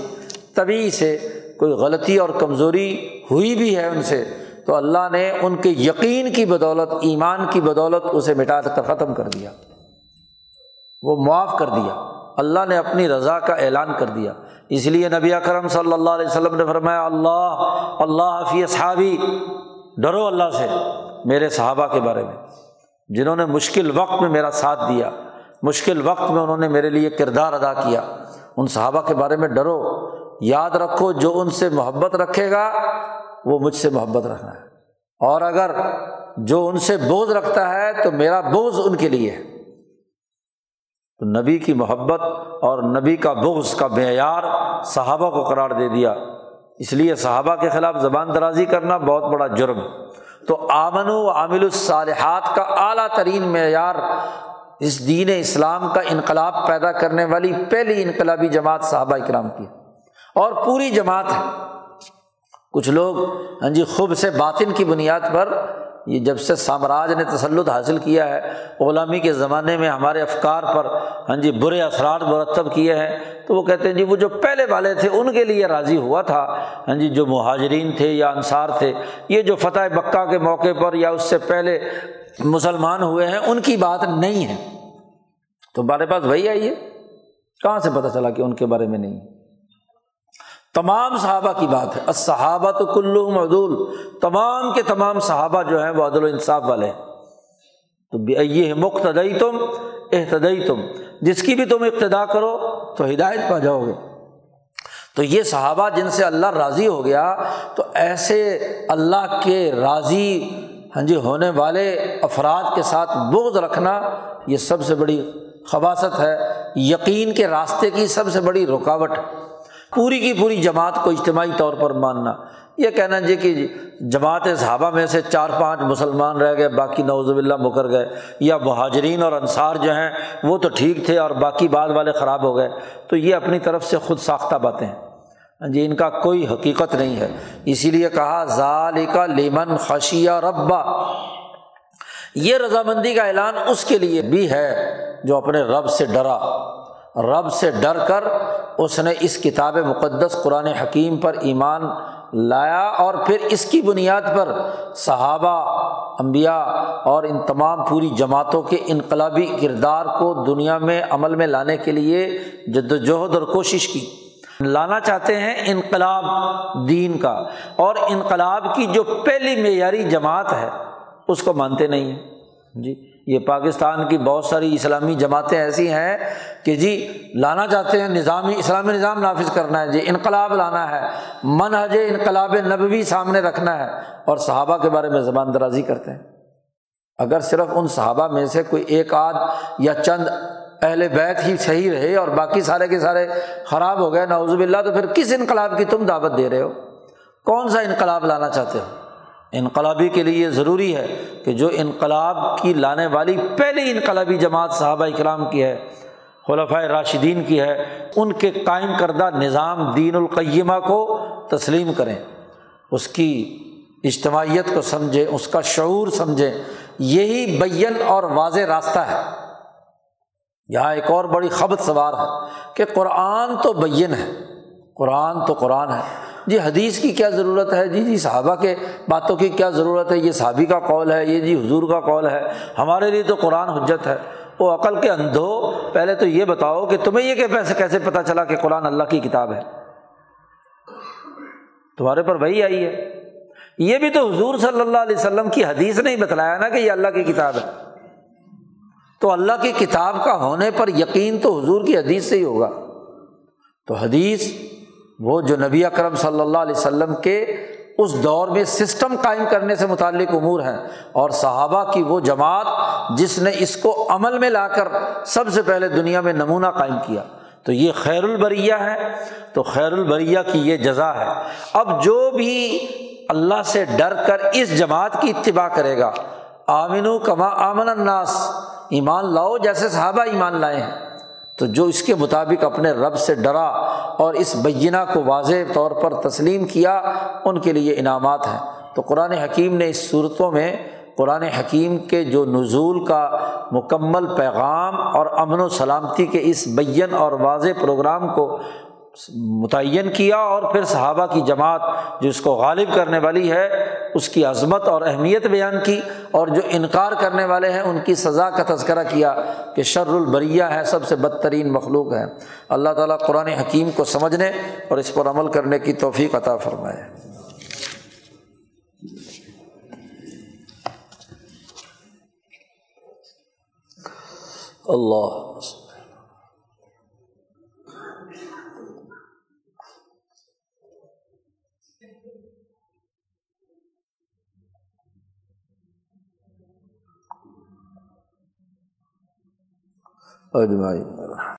طبی سے کوئی غلطی اور کمزوری ہوئی بھی ہے ان سے، تو اللہ نے ان کے یقین کی بدولت، ایمان کی بدولت اسے مٹا کر ختم کر دیا۔ وہ معاف کر دیا۔ اللہ نے اپنی رضا کا اعلان کر دیا۔ اس لیے نبی اکرم صلی اللہ علیہ وسلم نے فرمایا، اللہ اللہ حفیظ صحابی ڈرو اللہ سے۔ میرے صحابہ کے بارے میں، جنہوں نے مشکل وقت میں میرا ساتھ دیا، مشکل وقت میں انہوں نے میرے لیے کردار ادا کیا۔ ان صحابہ کے بارے میں ڈرو، یاد رکھو جو ان سے محبت رکھے گا، وہ مجھ سے محبت رکھنا ہے۔ اور اگر جو ان سے بوجھ رکھتا ہے، تو میرا بوجھ ان کے لیے ہے۔ تو نبی کی محبت اور نبی کا بغض کا معیار صحابہ کو قرار دے دیا۔ اس لیے صحابہ کے خلاف زبان درازی کرنا بہت بڑا جرم۔ ہے تو آمن و عامل الصالحات کا اعلیٰ ترین معیار اس دین اسلام کا انقلاب پیدا کرنے والی پہلی انقلابی جماعت صحابہ اکرام کی اور پوری جماعت ہے۔ کچھ لوگ ہاں جی خوب سے باطن کی بنیاد پر یہ جب سے سامراج نے تسلط حاصل کیا ہے، غلامی کے زمانے میں ہمارے افکار پر ہاں جی برے اثرات مرتب کیے ہیں، تو وہ کہتے ہیں جی وہ جو پہلے والے تھے، ان کے لیے راضی ہوا تھا۔ ہاں جی جو مہاجرین تھے یا انصار تھے، یہ جو فتح بکہ کے موقع پر یا اس سے پہلے مسلمان ہوئے ہیں، ان کی بات نہیں ہے۔ تو ہمارے پاس وہی آئیے کہاں سے پتہ چلا کہ ان کے بارے میں نہیں؟ تمام صحابہ کی بات ہے۔ صحابہ تو کلو عدول۔ تمام کے تمام صحابہ جو ہیں وہ عدل و انصاف والے ہیں۔ تو یہ مقتدئی تم احتدئی تم جس کی بھی تم ابتدا کرو تو ہدایت پا جاؤ گے۔ تو یہ صحابہ جن سے اللہ راضی ہو گیا، تو ایسے اللہ کے راضی ہاں جی ہونے والے افراد کے ساتھ بغض رکھنا یہ سب سے بڑی خباصت ہے۔ یقین کے راستے کی سب سے بڑی رکاوٹ۔ پوری کی پوری جماعت کو اجتماعی طور پر ماننا۔ یہ کہنا جی کہ جماعت صحابہ میں سے چار پانچ مسلمان رہ گئے، باقی نوز اللہ مکر گئے۔ یا مہاجرین اور انصار جو ہیں، وہ تو ٹھیک تھے اور باقی بعد والے خراب ہو گئے۔ تو یہ اپنی طرف سے خود ساختہ باتیں ہیں۔ ہاں جی ان کا کوئی حقیقت نہیں ہے۔ اسی لیے کہا ظال کا لیمن خشیہ ربا یہ رضامندی کا اعلان اس کے لیے بھی ہے جو اپنے رب سے ڈرا۔ رب سے ڈر کر اس نے اس کتاب مقدس قرآن حکیم پر ایمان لایا اور پھر اس کی بنیاد پر صحابہ امبیا اور ان تمام پوری جماعتوں کے انقلابی کردار کو دنیا میں عمل میں لانے کے لیے جد وجہد اور کوشش کی۔ لانا چاہتے ہیں انقلاب دین کا اور انقلاب کی جو پہلی معیاری جماعت ہے، اس کو مانتے نہیں۔ ہیں جی یہ پاکستان کی بہت ساری اسلامی جماعتیں ایسی ہیں کہ جی لانا چاہتے ہیں، نظامی، اسلامی نظام نافذ کرنا ہے جی انقلاب لانا ہے، منہج انقلاب نبوی سامنے رکھنا ہے، اور صحابہ کے بارے میں زبان درازی کرتے ہیں۔ اگر صرف ان صحابہ میں سے کوئی ایک آدھ یا چند اہل بیت ہی صحیح رہے اور باقی سارے کے سارے خراب ہو گئے نوزب اللہ تو پھر کس انقلاب کی تم دعوت دے رہے ہو؟ کون سا انقلاب لانا چاہتے ہو؟ انقلابی کے لیے یہ ضروری ہے کہ جو انقلاب کی لانے والی پہلی انقلابی جماعت صحابہ اکرام کی ہے خلفۂ راشدین کی ہے، ان کے قائم کردہ نظام دین القیمہ کو تسلیم کریں۔ اس کی اجتماعیت کو سمجھیں، اس کا شعور سمجھیں۔ یہی بین اور واضح راستہ ہے۔ یہاں ایک اور بڑی خبر سوار ہے کہ قرآن تو بین ہے۔ قرآن تو قرآن ہے۔ جی حدیث کی کیا ضرورت ہے؟ جی جی صحابہ کے باتوں کی کیا ضرورت ہے؟ یہ صحابی کا قول ہے، یہ جی حضور کا قول ہے۔ ہمارے لیے تو قرآن حجت ہے۔ وہ عقل کے اندھو پہلے تو یہ بتاؤ کہ تمہیں یہ کہ کیسے پتہ چلا کہ قرآن اللہ کی کتاب ہے؟ تمہارے پر وہی آئی ہے۔ یہ بھی تو حضور صلی اللہ علیہ وسلم کی حدیث نے ہی بتلایا نا کہ یہ اللہ کی کتاب ہے۔ تو اللہ کی کتاب کا ہونے پر یقین تو حضور کی حدیث سے ہی ہوگا۔ تو حدیث وہ جو نبی اکرم صلی اللہ علیہ وسلم کے اس دور میں سسٹم قائم کرنے سے متعلق امور ہیں اور صحابہ کی وہ جماعت جس نے اس کو عمل میں لا کر سب سے پہلے دنیا میں نمونہ قائم کیا۔ تو یہ خیر البریہ ہے، تو خیر البریہ کی یہ جزا ہے۔ اب جو بھی اللہ سے ڈر کر اس جماعت کی اتباع کرے گا آمن کما آمن الناس، ایمان لاؤ جیسے صحابہ ایمان لائے ہیں۔ تو جو اس کے مطابق اپنے رب سے ڈرا اور اس بینہ کو واضح طور پر تسلیم کیا، ان کے لیے انعامات ہیں۔ تو قرآن حکیم نے اس صورتوں میں، قرآن حکیم کے جو نزول کا مکمل پیغام اور امن و سلامتی کے اس بین اور واضح پروگرام کو متعین کیا اور پھر صحابہ کی جماعت جو اس کو غالب کرنے والی ہے، اس کی عظمت اور اہمیت بیان کی اور جو انکار کرنے والے ہیں، ان کی سزا کا تذکرہ کیا کہ شر البریہ ہے، سب سے بدترین مخلوق ہے۔ اللہ تعالیٰ قرآن حکیم کو سمجھنے اور اس پر عمل کرنے کی توفیق عطا فرمائے۔ اللہ اجمائی